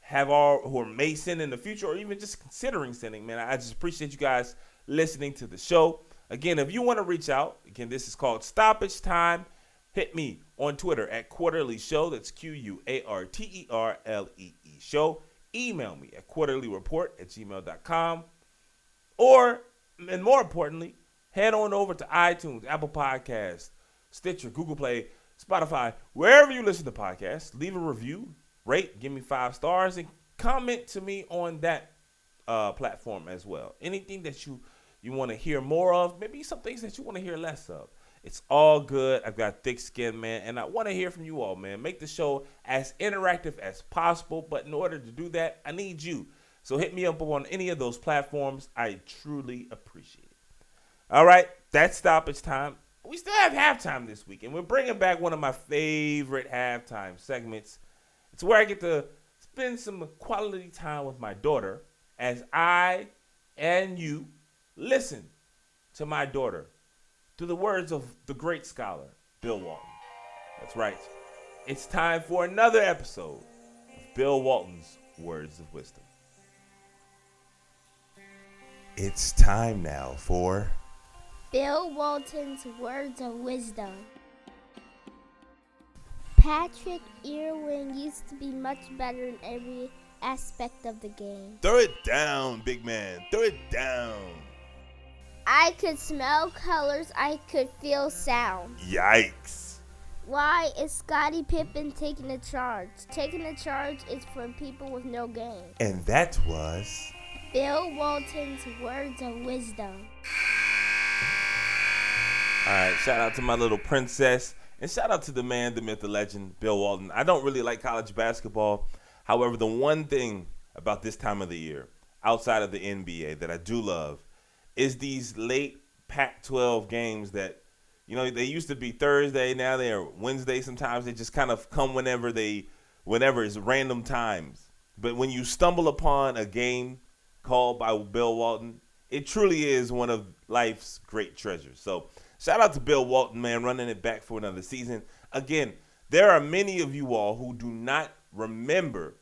have all who may send in the future, or even just considering sending, man. I just appreciate you guys listening to the show. Again, if you want to reach out, again, this is called Stoppage Time. Hit me on Twitter at Quarterly Show. That's Q U A R T E R L E E Show. Email me at quarterlyreport at gmail.com. Or, and more importantly, head on over to iTunes, Apple Podcasts, Stitcher, Google Play, Spotify, wherever you listen to podcasts. Leave a review, rate, give me five stars, and comment to me on that uh, platform as well. Anything that you you want to hear more of, maybe some things that you want to hear less of. It's all good. I've got thick skin, man, and I want to hear from you all, man. Make the show as interactive as possible, but in order to do that, I need you. So hit me up on any of those platforms. I truly appreciate it. All right, that's stoppage time. We still have halftime this week, and we're bringing back one of my favorite halftime segments. It's where I get to spend some quality time with my daughter as I and you listen to my daughter through the words of the great scholar, Bill Walton. That's right. It's time for another episode of Bill Walton's Words of Wisdom. It's time now for Bill Walton's Words of Wisdom. Patrick Irwin used to be much better in every aspect of the game. Throw It Down, big man. Throw it down. I could smell colors, I could feel sound. Yikes. Why is Scottie Pippen taking the charge? Taking the charge is for people with no game. And that was. Bill Walton's Words of Wisdom. All right, shout out to my little princess. And shout out to the man, the myth, the legend, Bill Walton. I don't really like college basketball. However, the one thing about this time of the year, outside of the NBA, that I do love is these late Pac 12 games that, you know, they used to be Thursday, now they are Wednesday sometimes. They just kind of come whenever they, whenever it's random times. But when you stumble upon a game called by Bill Walton, it truly is one of life's great treasures. So, shout out to Bill Walton, man, running it back for another season. Again, there are many of you all who do not remember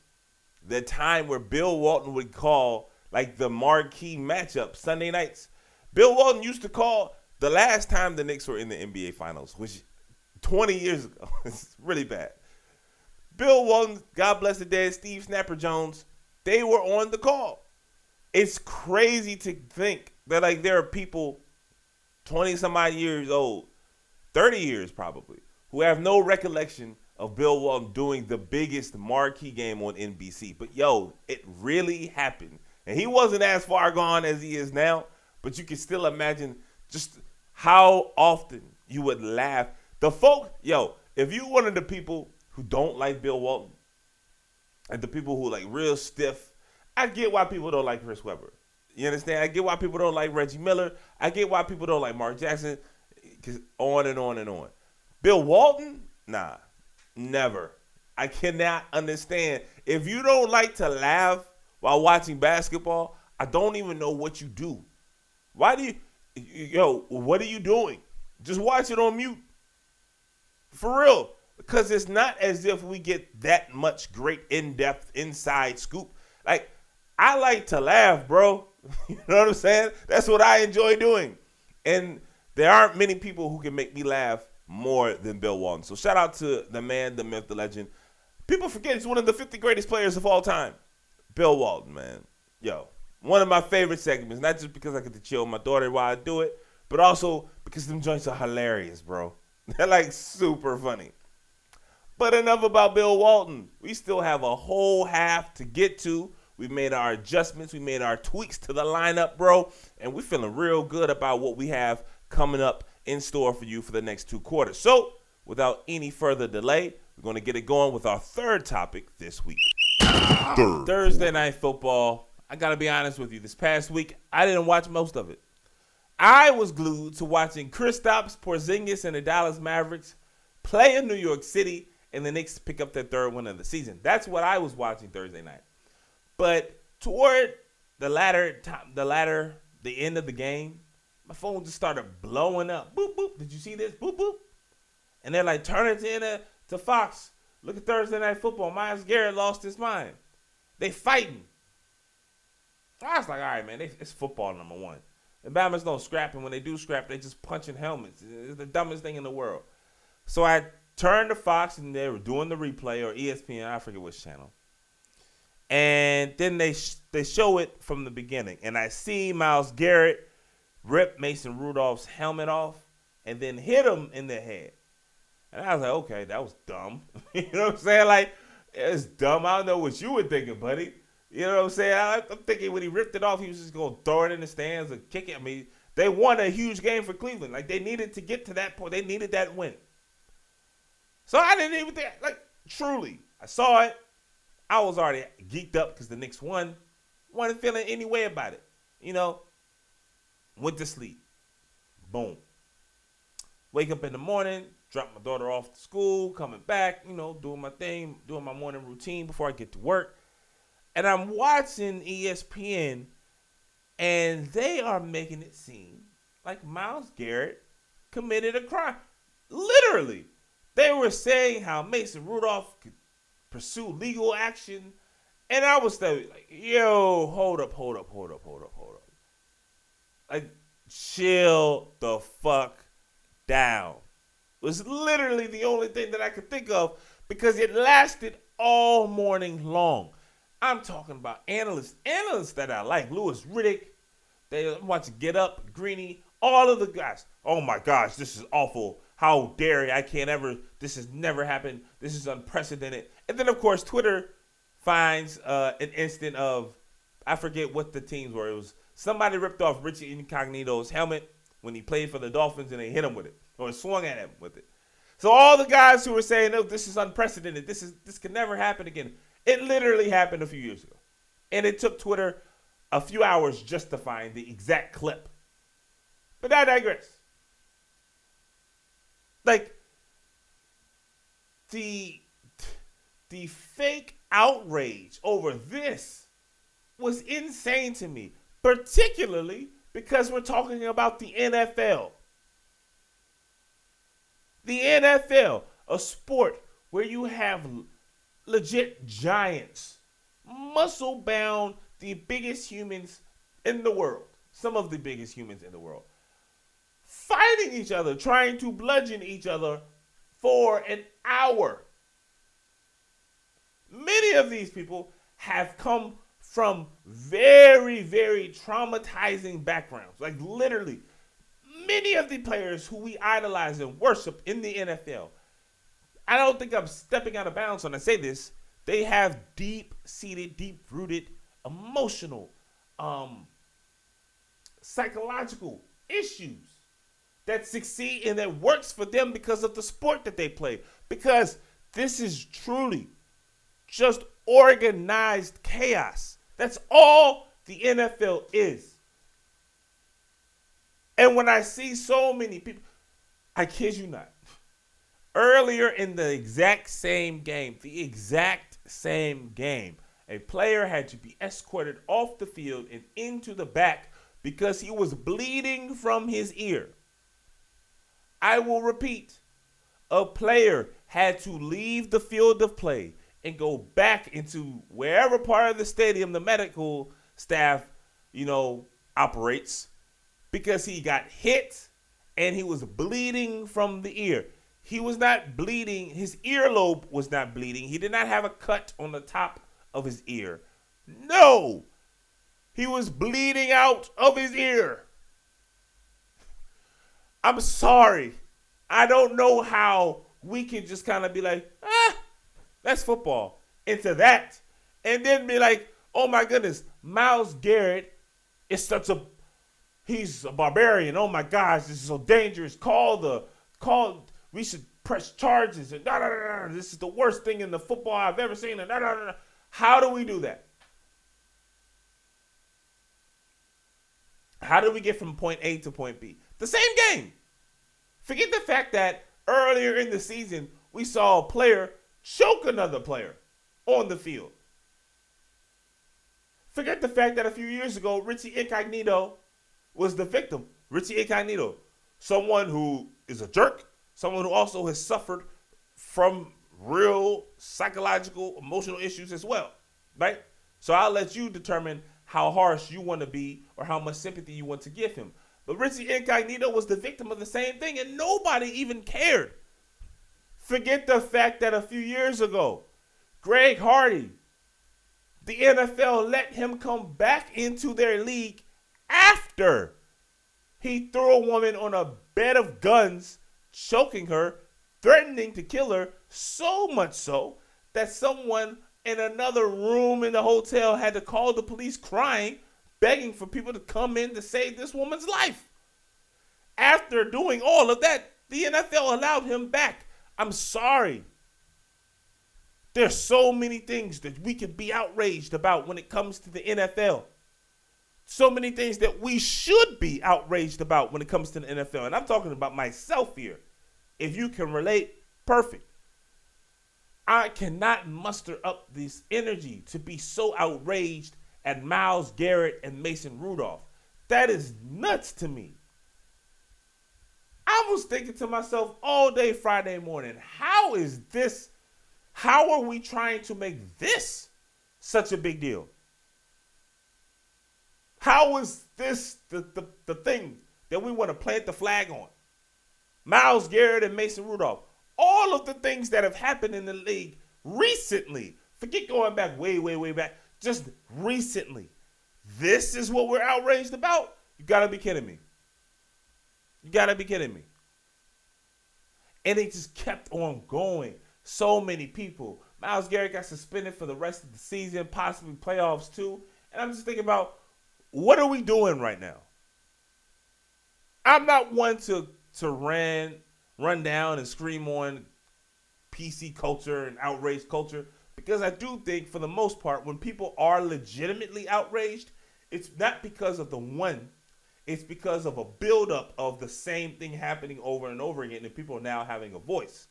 the time where Bill Walton would call like the marquee matchup Sunday nights. Bill Walton used to call the last time the Knicks were in the NBA Finals, which 20 years ago. it's really bad. Bill Walton, God bless the dead, Steve Snapper Jones, they were on the call. It's crazy to think that like there are people 20 some odd years old, 30 years probably, who have no recollection of Bill Walton doing the biggest marquee game on NBC. But yo, it really happened. And he wasn't as far gone as he is now, but you can still imagine just how often you would laugh. The folk, yo, if you one of the people who don't like Bill Walton, and the people who like real stiff, I get why people don't like Chris Webber. You understand? I get why people don't like Reggie Miller. I get why people don't like Mark Jackson. Cause on and on and on. Bill Walton, nah, never. I cannot understand. If you don't like to laugh while watching basketball, I don't even know what you do. Why do you, yo, what are you doing? Just watch it on mute. For real. Because it's not as if we get that much great in depth inside scoop. Like, I like to laugh, bro. you know what I'm saying? That's what I enjoy doing. And there aren't many people who can make me laugh more than Bill Walton. So shout out to the man, the myth, the legend. People forget he's one of the 50 greatest players of all time. Bill Walton, man. Yo, one of my favorite segments, not just because I get to chill with my daughter while I do it, but also because them joints are hilarious, bro. They're like super funny. But enough about Bill Walton. We still have a whole half to get to We made our adjustments. We made our tweaks to the lineup, bro. And we're feeling real good about what we have coming up in store for you for the next two quarters. So, without any further delay, we're going to get it going with our third topic this week. Third. Thursday night football. I got to be honest with you. This past week, I didn't watch most of it. I was glued to watching Kristaps Porzingis and the Dallas Mavericks play in New York City and the Knicks pick up their third win of the season. That's what I was watching Thursday night. But toward the latter the latter, the end of the game, my phone just started blowing up. Boop boop. Did you see this? Boop boop. And they're like, turn it to to Fox. Look at Thursday night football. Myles Garrett lost his mind. They fighting. I was like, all right, man, they, it's football number one. The Bama's don't scrap, and when they do scrap, they just punching helmets. It's the dumbest thing in the world. So I turned to Fox, and they were doing the replay or ESPN. I forget which channel. And then they sh- they show it from the beginning, and I see Myles Garrett rip Mason Rudolph's helmet off, and then hit him in the head. And I was like, okay, that was dumb. you know what I'm saying? Like, it's dumb. I don't know what you were thinking, buddy. You know what I'm saying? I, I'm thinking when he ripped it off, he was just going to throw it in the stands and kick it. I mean, they won a huge game for Cleveland. Like, they needed to get to that point. They needed that win. So I didn't even think, like, truly, I saw it. I was already geeked up because the Knicks won. Wasn't feeling any way about it. You know, went to sleep. Boom. Wake up in the morning, drop my daughter off to school, coming back, you know, doing my thing, doing my morning routine before I get to work. And I'm watching ESPN, and they are making it seem like Myles Garrett committed a crime. Literally. They were saying how Mason Rudolph could pursue legal action. And I was like, yo, hold up, hold up, hold up, hold up, hold up. Like, chill the fuck down. Was literally the only thing that I could think of because it lasted all morning long. I'm talking about analysts, analysts that I like, Louis Riddick. They want to get up, Greeny, all of the guys. Oh my gosh, this is awful. How dare? I can't ever. This has never happened. This is unprecedented. And then of course Twitter finds uh, an instant of I forget what the teams were. It was somebody ripped off Richie Incognito's helmet when he played for the Dolphins and they hit him with it or swung at him with it. So all the guys who were saying, "No, this is unprecedented. This is this can never happen again." It literally happened a few years ago, and it took Twitter a few hours just to find the exact clip. But I digress. Like the the fake outrage over this was insane to me, particularly because we're talking about the NFL. The NFL, a sport where you have legit giants, muscle bound, the biggest humans in the world, some of the biggest humans in the world, fighting each other, trying to bludgeon each other for an hour. Many of these people have come from very, very traumatizing backgrounds. Like literally, many of the players who we idolize and worship in the NFL, I don't think I'm stepping out of bounds when I say this. They have deep seated, deep rooted, emotional, um, psychological issues that succeed and that works for them because of the sport that they play. Because this is truly just organized chaos. That's all the NFL is. And when I see so many people, I kid you not, earlier in the exact same game, the exact same game, a player had to be escorted off the field and into the back because he was bleeding from his ear. I will repeat a player had to leave the field of play and go back into wherever part of the stadium the medical staff, you know, operates because he got hit and he was bleeding from the ear. He was not bleeding, his earlobe was not bleeding. He did not have a cut on the top of his ear. No! He was bleeding out of his ear. I'm sorry. I don't know how we can just kind of be like, ah, that's football, into that. And then be like, oh my goodness, Myles Garrett is such a he's a barbarian. Oh my gosh, this is so dangerous. Call the call. We should press charges and da da da. da. This is the worst thing in the football I've ever seen. And da da da. da. How do we do that? How do we get from point A to point B? The same game. Forget the fact that earlier in the season we saw a player choke another player on the field. Forget the fact that a few years ago Richie Incognito was the victim. Richie Incognito, someone who is a jerk, someone who also has suffered from real psychological, emotional issues as well, right? So I'll let you determine how harsh you want to be or how much sympathy you want to give him. But Richie Incognito was the victim of the same thing, and nobody even cared. Forget the fact that a few years ago, Greg Hardy, the NFL let him come back into their league after he threw a woman on a bed of guns, choking her, threatening to kill her, so much so that someone in another room in the hotel had to call the police crying, begging for people to come in to save this woman's life. After doing all of that, the NFL allowed him back. I'm sorry. There's so many things that we can be outraged about when it comes to the NFL. So many things that we should be outraged about when it comes to the NFL. And I'm talking about myself here. If you can relate, perfect. I cannot muster up this energy to be so outraged at Myles Garrett and Mason Rudolph. That is nuts to me. I was thinking to myself all day Friday morning, how is this? How are we trying to make this such a big deal? How is this the, the, the thing that we want to plant the flag on? Myles Garrett and Mason Rudolph. All of the things that have happened in the league recently. Forget going back way, way, way back. Just recently. This is what we're outraged about? You gotta be kidding me. You gotta be kidding me. And it just kept on going. So many people. Myles Garrett got suspended for the rest of the season, possibly playoffs too. And I'm just thinking about what are we doing right now? I'm not one to to run run down and scream on PC culture and outrage culture because I do think for the most part when people are legitimately outraged, it's not because of the one, it's because of a buildup of the same thing happening over and over again and people are now having a voice.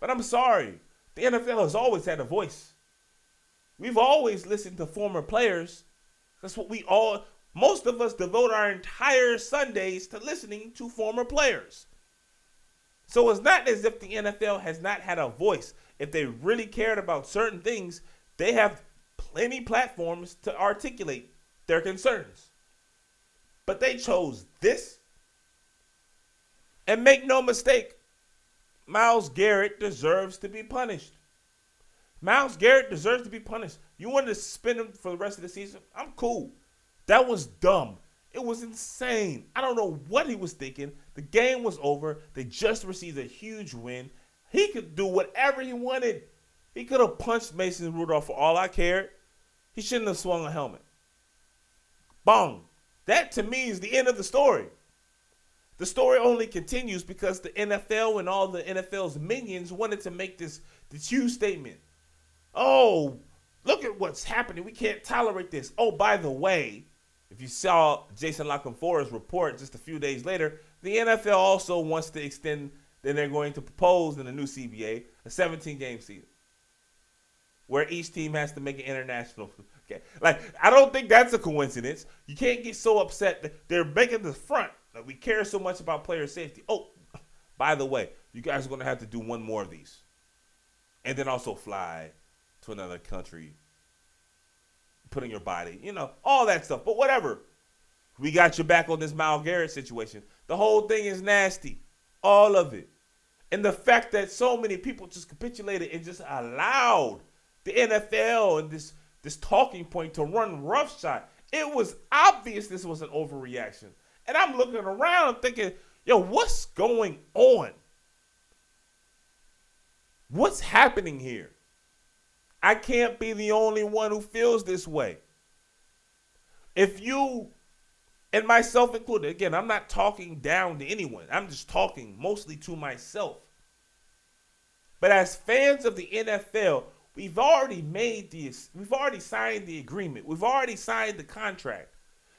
But I'm sorry, the NFL has always had a voice. We've always listened to former players. That's what we all most of us devote our entire Sundays to listening to former players. So it's not as if the NFL has not had a voice. If they really cared about certain things, they have plenty platforms to articulate their concerns. But they chose this. And make no mistake, Myles Garrett deserves to be punished. Myles Garrett deserves to be punished. You wanted to suspend him for the rest of the season? I'm cool. That was dumb. It was insane. I don't know what he was thinking. The game was over. They just received a huge win. He could do whatever he wanted. He could have punched Mason Rudolph for all I cared. He shouldn't have swung a helmet. Bong. That to me is the end of the story. The story only continues because the NFL and all the NFL's minions wanted to make this, this huge statement. Oh, look at what's happening. We can't tolerate this. Oh, by the way, if you saw Jason La Canfora's report just a few days later, the NFL also wants to extend, then they're going to propose in the new CBA a 17 game season where each team has to make an international. Okay. Like, I don't think that's a coincidence. You can't get so upset that they're making the front. Like, we care so much about player safety. Oh, by the way, you guys are going to have to do one more of these. And then also fly to another country putting your body, you know, all that stuff. But whatever. We got your back on this Myles Garrett situation. The whole thing is nasty. All of it. And the fact that so many people just capitulated and just allowed the NFL and this this talking point to run roughshod. It was obvious this was an overreaction. And I'm looking around thinking, yo, what's going on? What's happening here? I can't be the only one who feels this way. If you, and myself included, again, I'm not talking down to anyone, I'm just talking mostly to myself. But as fans of the NFL, we've already made this, we've already signed the agreement, we've already signed the contract.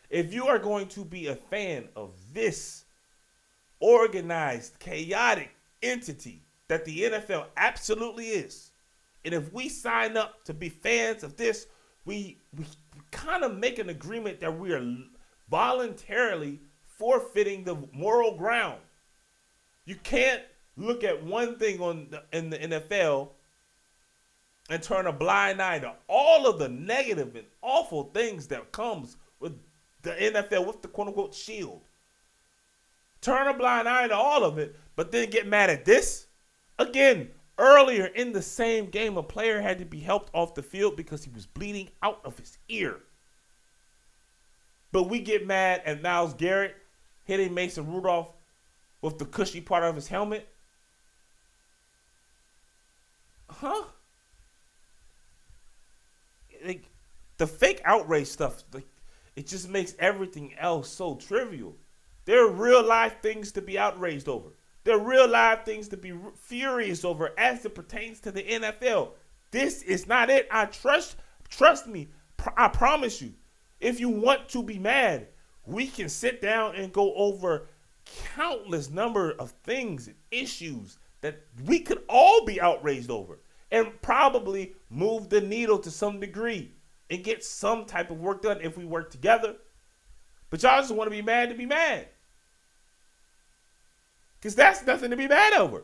If you are going to be a fan of this organized, chaotic entity that the NFL absolutely is, and if we sign up to be fans of this, we we, kind of make an agreement that we are voluntarily forfeiting the moral ground. You can't look at one thing on the, in the NFL and turn a blind eye to all of the negative and awful things that comes with the NFL with the quote unquote shield. Turn a blind eye to all of it, but then get mad at this. Again, earlier in the same game, a player had to be helped off the field because he was bleeding out of his ear. But we get mad at Myles Garrett hitting Mason Rudolph with the cushy part of his helmet. Huh? Like the fake outrage stuff, like it just makes everything else so trivial. There are real life things to be outraged over. There are real live things to be furious over as it pertains to the NFL. This is not it. I trust trust me. I promise you. If you want to be mad, we can sit down and go over countless number of things and issues that we could all be outraged over and probably move the needle to some degree and get some type of work done if we work together. But y'all just want to be mad to be mad. Because that's nothing to be mad over.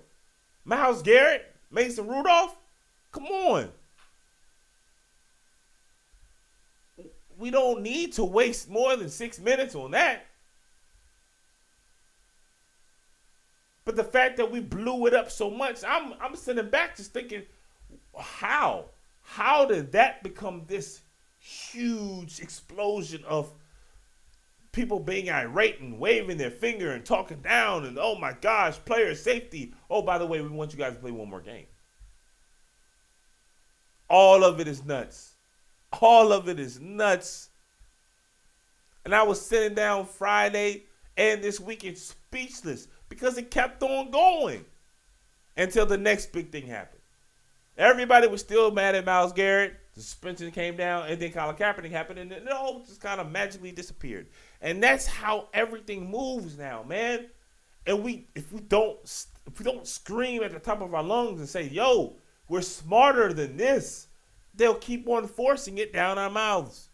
Myles Garrett, Mason Rudolph, come on. We don't need to waste more than six minutes on that. But the fact that we blew it up so much, I'm I'm sitting back just thinking, how? How did that become this huge explosion of people being irate and waving their finger and talking down and oh my gosh, player safety. Oh, by the way, we want you guys to play one more game. All of it is nuts. All of it is nuts. And I was sitting down Friday and this weekend speechless because it kept on going until the next big thing happened. Everybody was still mad at Myles Garrett. The suspension came down, and then Colin Kaepernick happened, and it all just kind of magically disappeared. And that's how everything moves now, man. And we, if we don't, if we don't scream at the top of our lungs and say, "Yo, we're smarter than this," they'll keep on forcing it down our mouths.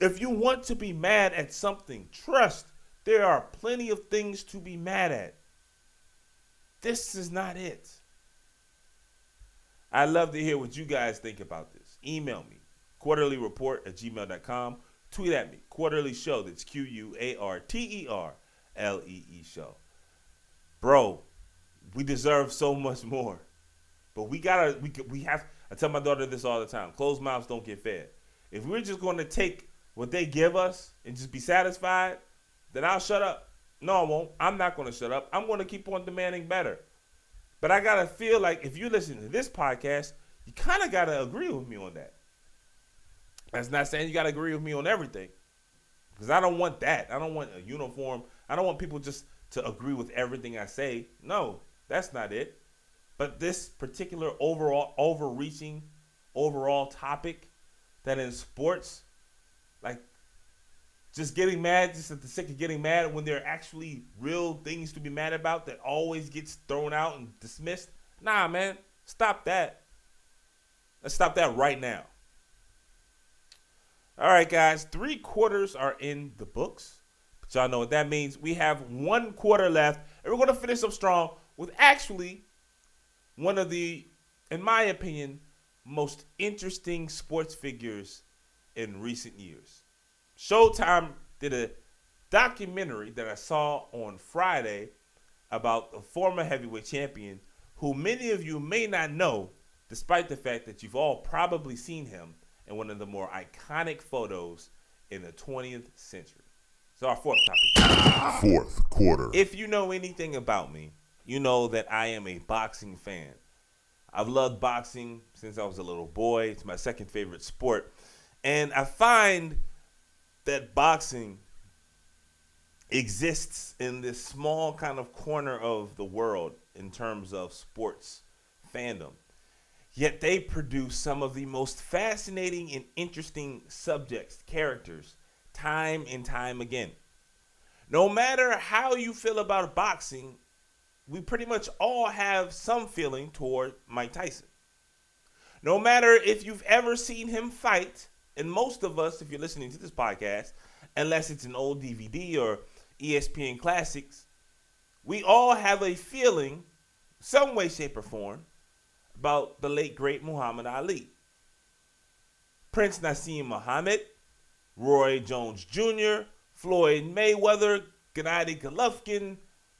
If you want to be mad at something, trust there are plenty of things to be mad at. This is not it. I'd love to hear what you guys think about this. Email me, quarterlyreport at gmail.com. Tweet at me, quarterly show. That's Q U A R T E R L E E show. Bro, we deserve so much more. But we gotta, we, we have, I tell my daughter this all the time closed mouths don't get fed. If we're just gonna take what they give us and just be satisfied, then I'll shut up. No, I won't. I'm not gonna shut up. I'm gonna keep on demanding better. But I gotta feel like if you listen to this podcast, you kind of gotta agree with me on that. That's not saying you gotta agree with me on everything, because I don't want that. I don't want a uniform. I don't want people just to agree with everything I say. No, that's not it. But this particular overall overreaching overall topic that in sports, like just getting mad just at the sick of getting mad when there are actually real things to be mad about that always gets thrown out and dismissed. Nah, man, stop that. Let's stop that right now. All right, guys, three quarters are in the books. But y'all know what that means. We have one quarter left, and we're going to finish up strong with actually one of the, in my opinion, most interesting sports figures in recent years. Showtime did a documentary that I saw on Friday about a former heavyweight champion who many of you may not know, despite the fact that you've all probably seen him in one of the more iconic photos in the 20th century. So, our fourth topic. Fourth quarter. If you know anything about me, you know that I am a boxing fan. I've loved boxing since I was a little boy. It's my second favorite sport. And I find that boxing exists in this small kind of corner of the world in terms of sports fandom. Yet they produce some of the most fascinating and interesting subjects, characters, time and time again. No matter how you feel about boxing, we pretty much all have some feeling toward Mike Tyson. No matter if you've ever seen him fight, and most of us, if you're listening to this podcast, unless it's an old DVD or ESPN Classics, we all have a feeling, some way, shape, or form, about the late great Muhammad Ali. Prince Naseem Hamed, Roy Jones Jr., Floyd Mayweather, Gennady Golovkin,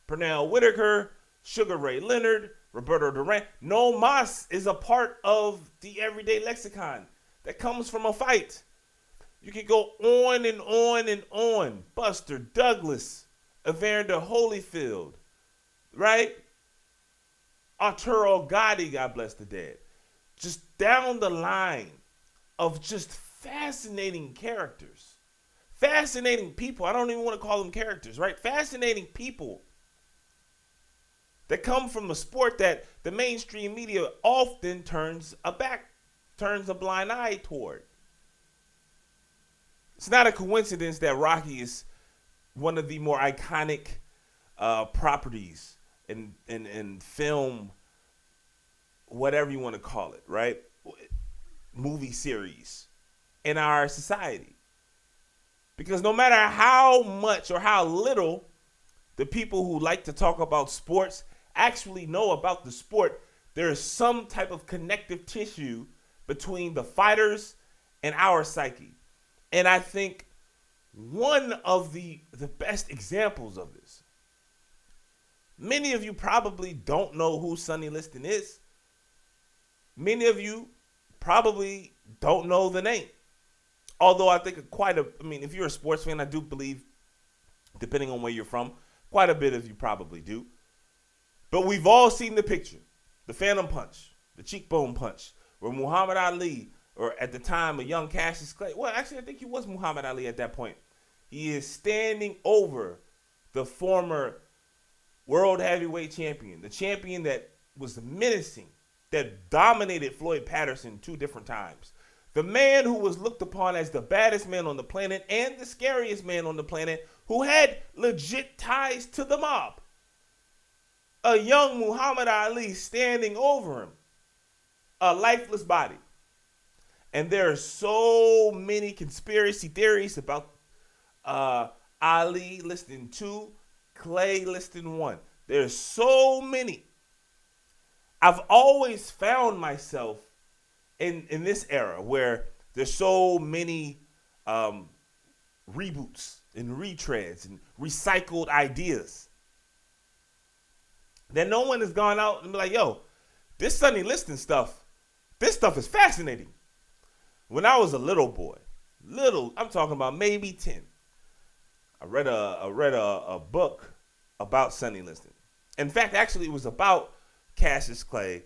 Pernell Whitaker, Sugar Ray Leonard, Roberto Duran. No Mas is a part of the everyday lexicon that comes from a fight. You can go on and on and on. Buster Douglas, Evander Holyfield, right? Arturo Gatti, God bless the dead. Just down the line of just fascinating characters. Fascinating people. I don't even want to call them characters, right? Fascinating people that come from a sport that the mainstream media often turns a back, turns a blind eye toward. It's not a coincidence that Rocky is one of the more iconic uh, properties in, in, in film, whatever you want to call it, right? Movie series in our society. Because no matter how much or how little the people who like to talk about sports actually know about the sport, there is some type of connective tissue between the fighters and our psyche. And I think one of the, the best examples of this, many of you probably don't know who Sonny Liston is. Many of you probably don't know the name. Although I think quite a, I mean, if you're a sports fan, I do believe, depending on where you're from, quite a bit of you probably do. But we've all seen the picture the phantom punch, the cheekbone punch, where Muhammad Ali, or at the time a young Cassius Clay, well, actually, I think he was Muhammad Ali at that point. He is standing over the former world heavyweight champion, the champion that was menacing, that dominated Floyd Patterson two different times. The man who was looked upon as the baddest man on the planet and the scariest man on the planet, who had legit ties to the mob a young Muhammad Ali standing over him, a lifeless body. And there are so many conspiracy theories about uh, Ali Liston two, Clay Liston one. There's so many. I've always found myself in in this era where there's so many um, reboots and retreads and recycled ideas that no one has gone out and be like, yo, this Sonny Liston stuff, this stuff is fascinating. When I was a little boy, little, I'm talking about maybe 10, I read a, I read a, a book about Sonny Liston. In fact, actually, it was about Cassius Clay.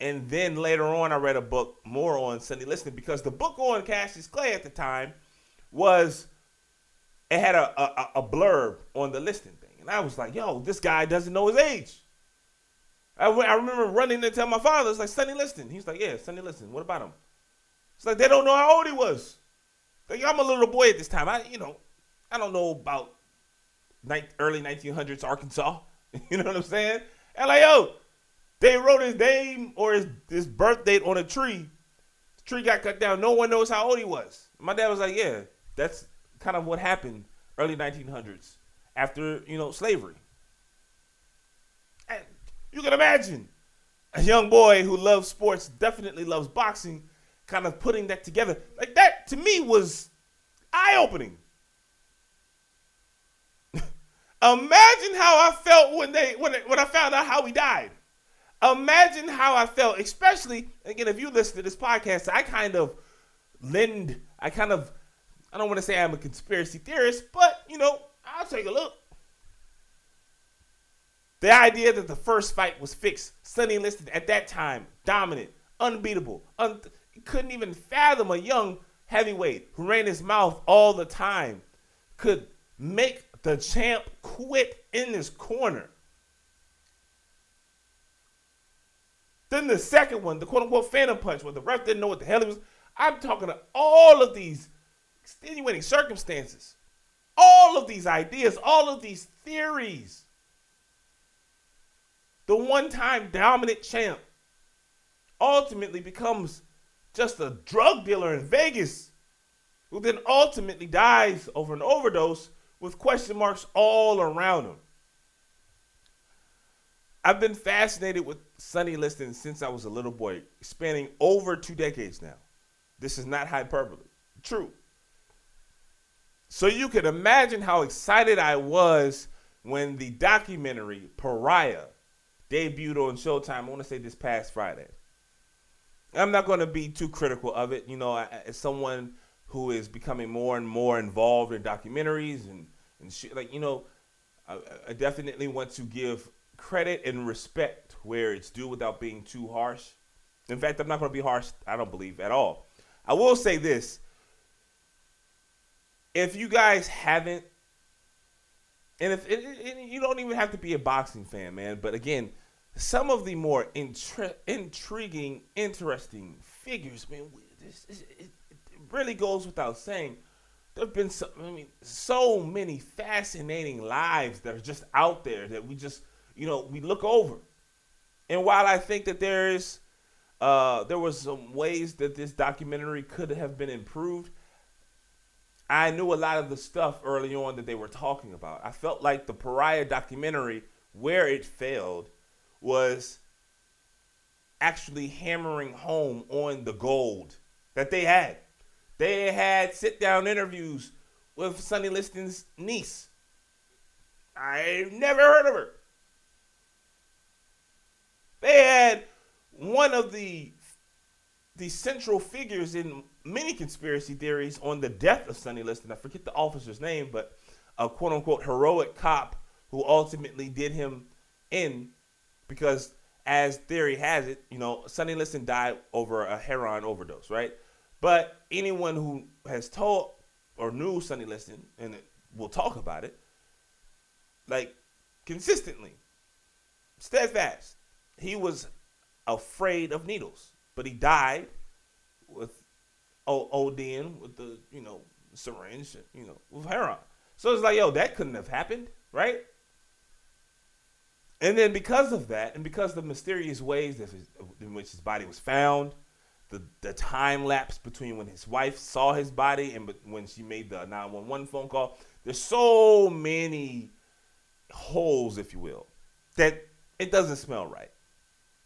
And then later on, I read a book more on Sonny Liston because the book on Cassius Clay at the time was, it had a, a, a blurb on the Liston thing. and I was like, yo, this guy doesn't know his age. I, I remember running to tell my father, it's like, Sonny Liston. He's like, yeah, Sonny Liston. What about him? It's like, they don't know how old he was. Like, I'm a little boy at this time. I, you know, I don't know about early 1900s Arkansas. you know what I'm saying? Yo, they wrote his name or his, his birth date on a tree. The tree got cut down. No one knows how old he was. My dad was like, yeah, that's kind of what happened early 1900s after you know slavery. And you can imagine a young boy who loves sports, definitely loves boxing, kind of putting that together. Like that to me was eye opening. Imagine how I felt when they when when I found out how he died. Imagine how I felt, especially again if you listen to this podcast. I kind of lend, I kind of, I don't want to say I'm a conspiracy theorist, but you know, I'll take a look. The idea that the first fight was fixed. Sonny Liston at that time, dominant, unbeatable. Un- couldn't even fathom a young heavyweight who ran his mouth all the time could make the champ quit in his corner. Then the second one, the quote unquote phantom punch, where the ref didn't know what the hell it was. I'm talking to all of these extenuating circumstances, all of these ideas, all of these theories. The one time dominant champ ultimately becomes just a drug dealer in Vegas who then ultimately dies over an overdose with question marks all around him. I've been fascinated with Sonny Liston since I was a little boy, spanning over two decades now. This is not hyperbole. True. So you can imagine how excited I was when the documentary Pariah debuted on Showtime. I want to say this past Friday. I'm not going to be too critical of it. You know, as someone who is becoming more and more involved in documentaries and and shit, like you know, I, I definitely want to give credit and respect where it's due without being too harsh. In fact, I'm not going to be harsh. I don't believe at all. I will say this: if you guys haven't, and if and you don't even have to be a boxing fan, man, but again some of the more intri- intriguing, interesting figures, man, this, it, it, really goes without saying. There have been so, I mean, so many fascinating lives that are just out there that we just, you know, we look over. And while I think that there is, uh, there was some ways that this documentary could have been improved, I knew a lot of the stuff early on that they were talking about. I felt like the Pariah documentary, where it failed, was actually hammering home on the gold that they had. They had sit down interviews with Sonny Liston's niece. I've never heard of her. They had one of the the central figures in many conspiracy theories on the death of Sonny Liston. I forget the officer's name, but a quote unquote heroic cop who ultimately did him in because as theory has it, you know, Sonny Liston died over a heroin overdose, right? But anyone who has told or knew Sonny Liston and will talk about it, like consistently, steadfast, he was afraid of needles, but he died with ODing with the you know syringe, you know, with heroin. So it's like, yo, that couldn't have happened, right? And then because of that, and because the mysterious ways in which his body was found, the, the time lapse between when his wife saw his body and when she made the 911 phone call, there's so many holes, if you will, that it doesn't smell right.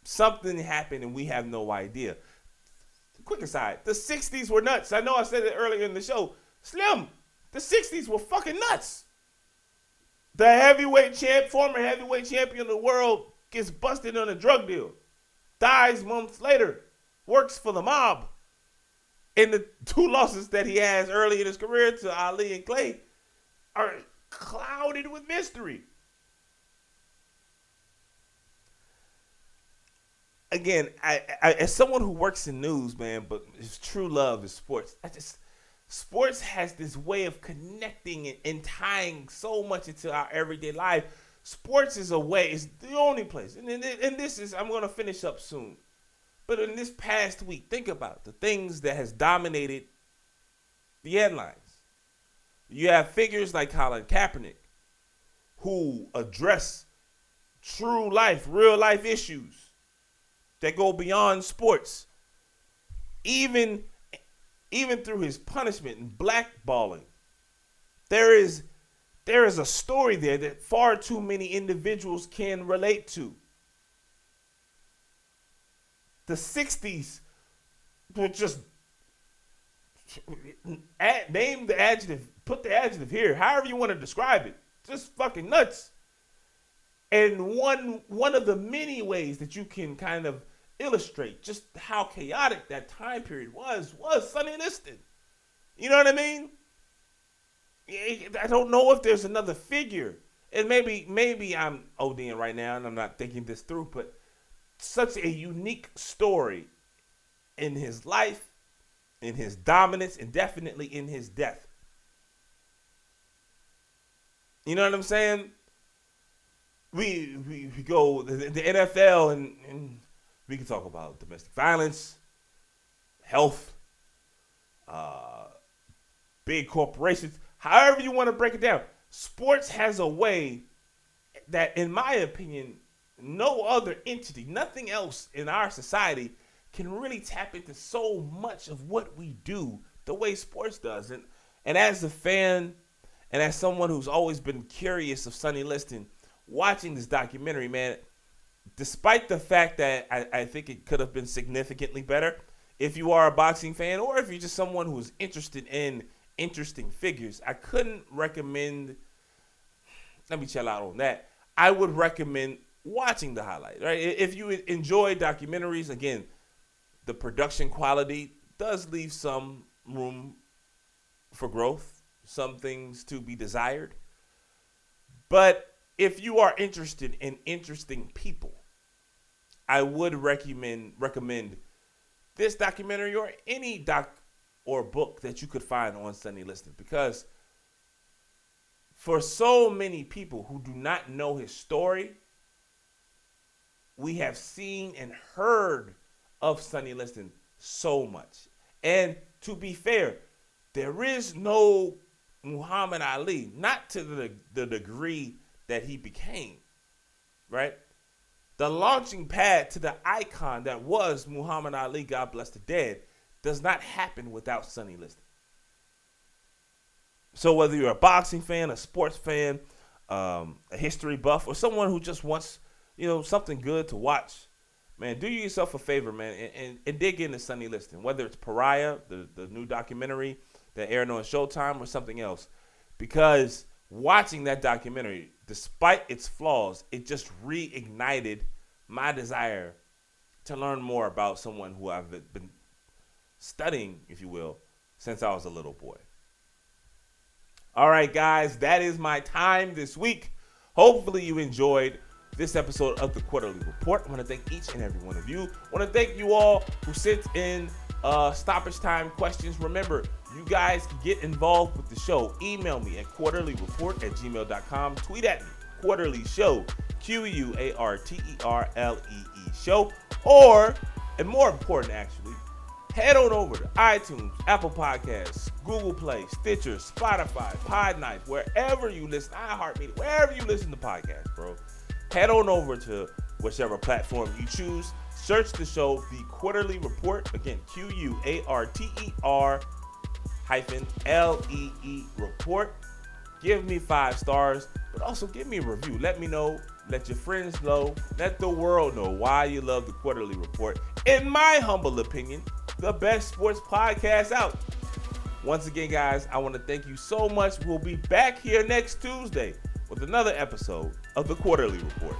Something happened and we have no idea. Quick aside, the 60s were nuts. I know I said it earlier in the show. Slim, the 60s were fucking nuts. The heavyweight champ, former heavyweight champion of the world, gets busted on a drug deal, dies months later, works for the mob. And the two losses that he has early in his career to Ali and Clay are clouded with mystery. Again, I, I, as someone who works in news, man, but his true love is sports. I just sports has this way of connecting and, tying so much into our everyday life. Sports is a way, it's the only place. And, and, and this is, I'm going to finish up soon. But in this past week, think about the things that has dominated the headlines. You have figures like Colin Kaepernick who address true life, real life issues that go beyond sports. Even even through his punishment and blackballing, there is there is a story there that far too many individuals can relate to. The 60s were just name the adjective, put the adjective here, however you want to describe it. Just fucking nuts. And one one of the many ways that you can kind of illustrate just how chaotic that time period was was Sonny Liston. You know what I mean? I don't know if there's another figure and maybe maybe I'm ODing right now and I'm not thinking this through, but such a unique story in his life, in his dominance, and definitely in his death. You know what I'm saying? We we, we go the, the NFL and, and we can talk about domestic violence, health, uh, big corporations, however you want to break it down. Sports has a way that, in my opinion, no other entity, nothing else in our society can really tap into so much of what we do the way sports does. And and as a fan and as someone who's always been curious of Sonny Liston, watching this documentary, man, despite the fact that I, I think it could have been significantly better, if you are a boxing fan or if you're just someone who's interested in interesting figures, I couldn't recommend. Let me chill out on that. I would recommend watching the highlight. Right, if you enjoy documentaries, again, the production quality does leave some room for growth, some things to be desired. But if you are interested in interesting people, I would recommend recommend this documentary or any doc or book that you could find on Sonny Liston because for so many people who do not know his story, we have seen and heard of Sonny Liston so much. And to be fair, there is no Muhammad Ali, not to the, the degree that he became, right? The launching pad to the icon that was Muhammad Ali, God bless the dead, does not happen without Sonny Liston. So whether you're a boxing fan, a sports fan, um, a history buff, or someone who just wants, you know, something good to watch, man, do yourself a favor, man, and, and, and dig into Sonny Liston. Whether it's Pariah, the, the new documentary that aired on Showtime, or something else, because watching that documentary, despite its flaws, it just reignited my desire to learn more about someone who I've been studying, if you will, since I was a little boy. All right, guys, that is my time this week. Hopefully, you enjoyed this episode of the Quarter-Lee Report. I want to thank each and every one of you. I want to thank you all who sent in uh, stoppage time questions. Remember, you guys can get involved with the show. Email me at quarterlyreport at gmail.com. Tweet at me, quarterly show, Q U A R T E R L E E show. Or, and more important actually, head on over to iTunes, Apple Podcasts, Google Play, Stitcher, Spotify, Podknife, wherever you listen, iHeartMedia, wherever you listen to podcasts, bro. Head on over to whichever platform you choose. Search the show, The Quarter-Lee Report. Again, Q U A R T E R hyphen L E E Report. Give me five stars, but also give me a review. Let me know. Let your friends know. Let the world know why you love the Quarter-Lee Report. In my humble opinion, the best sports podcast out. Once again, guys, I want to thank you so much. We'll be back here next Tuesday with another episode of the Quarter-Lee Report.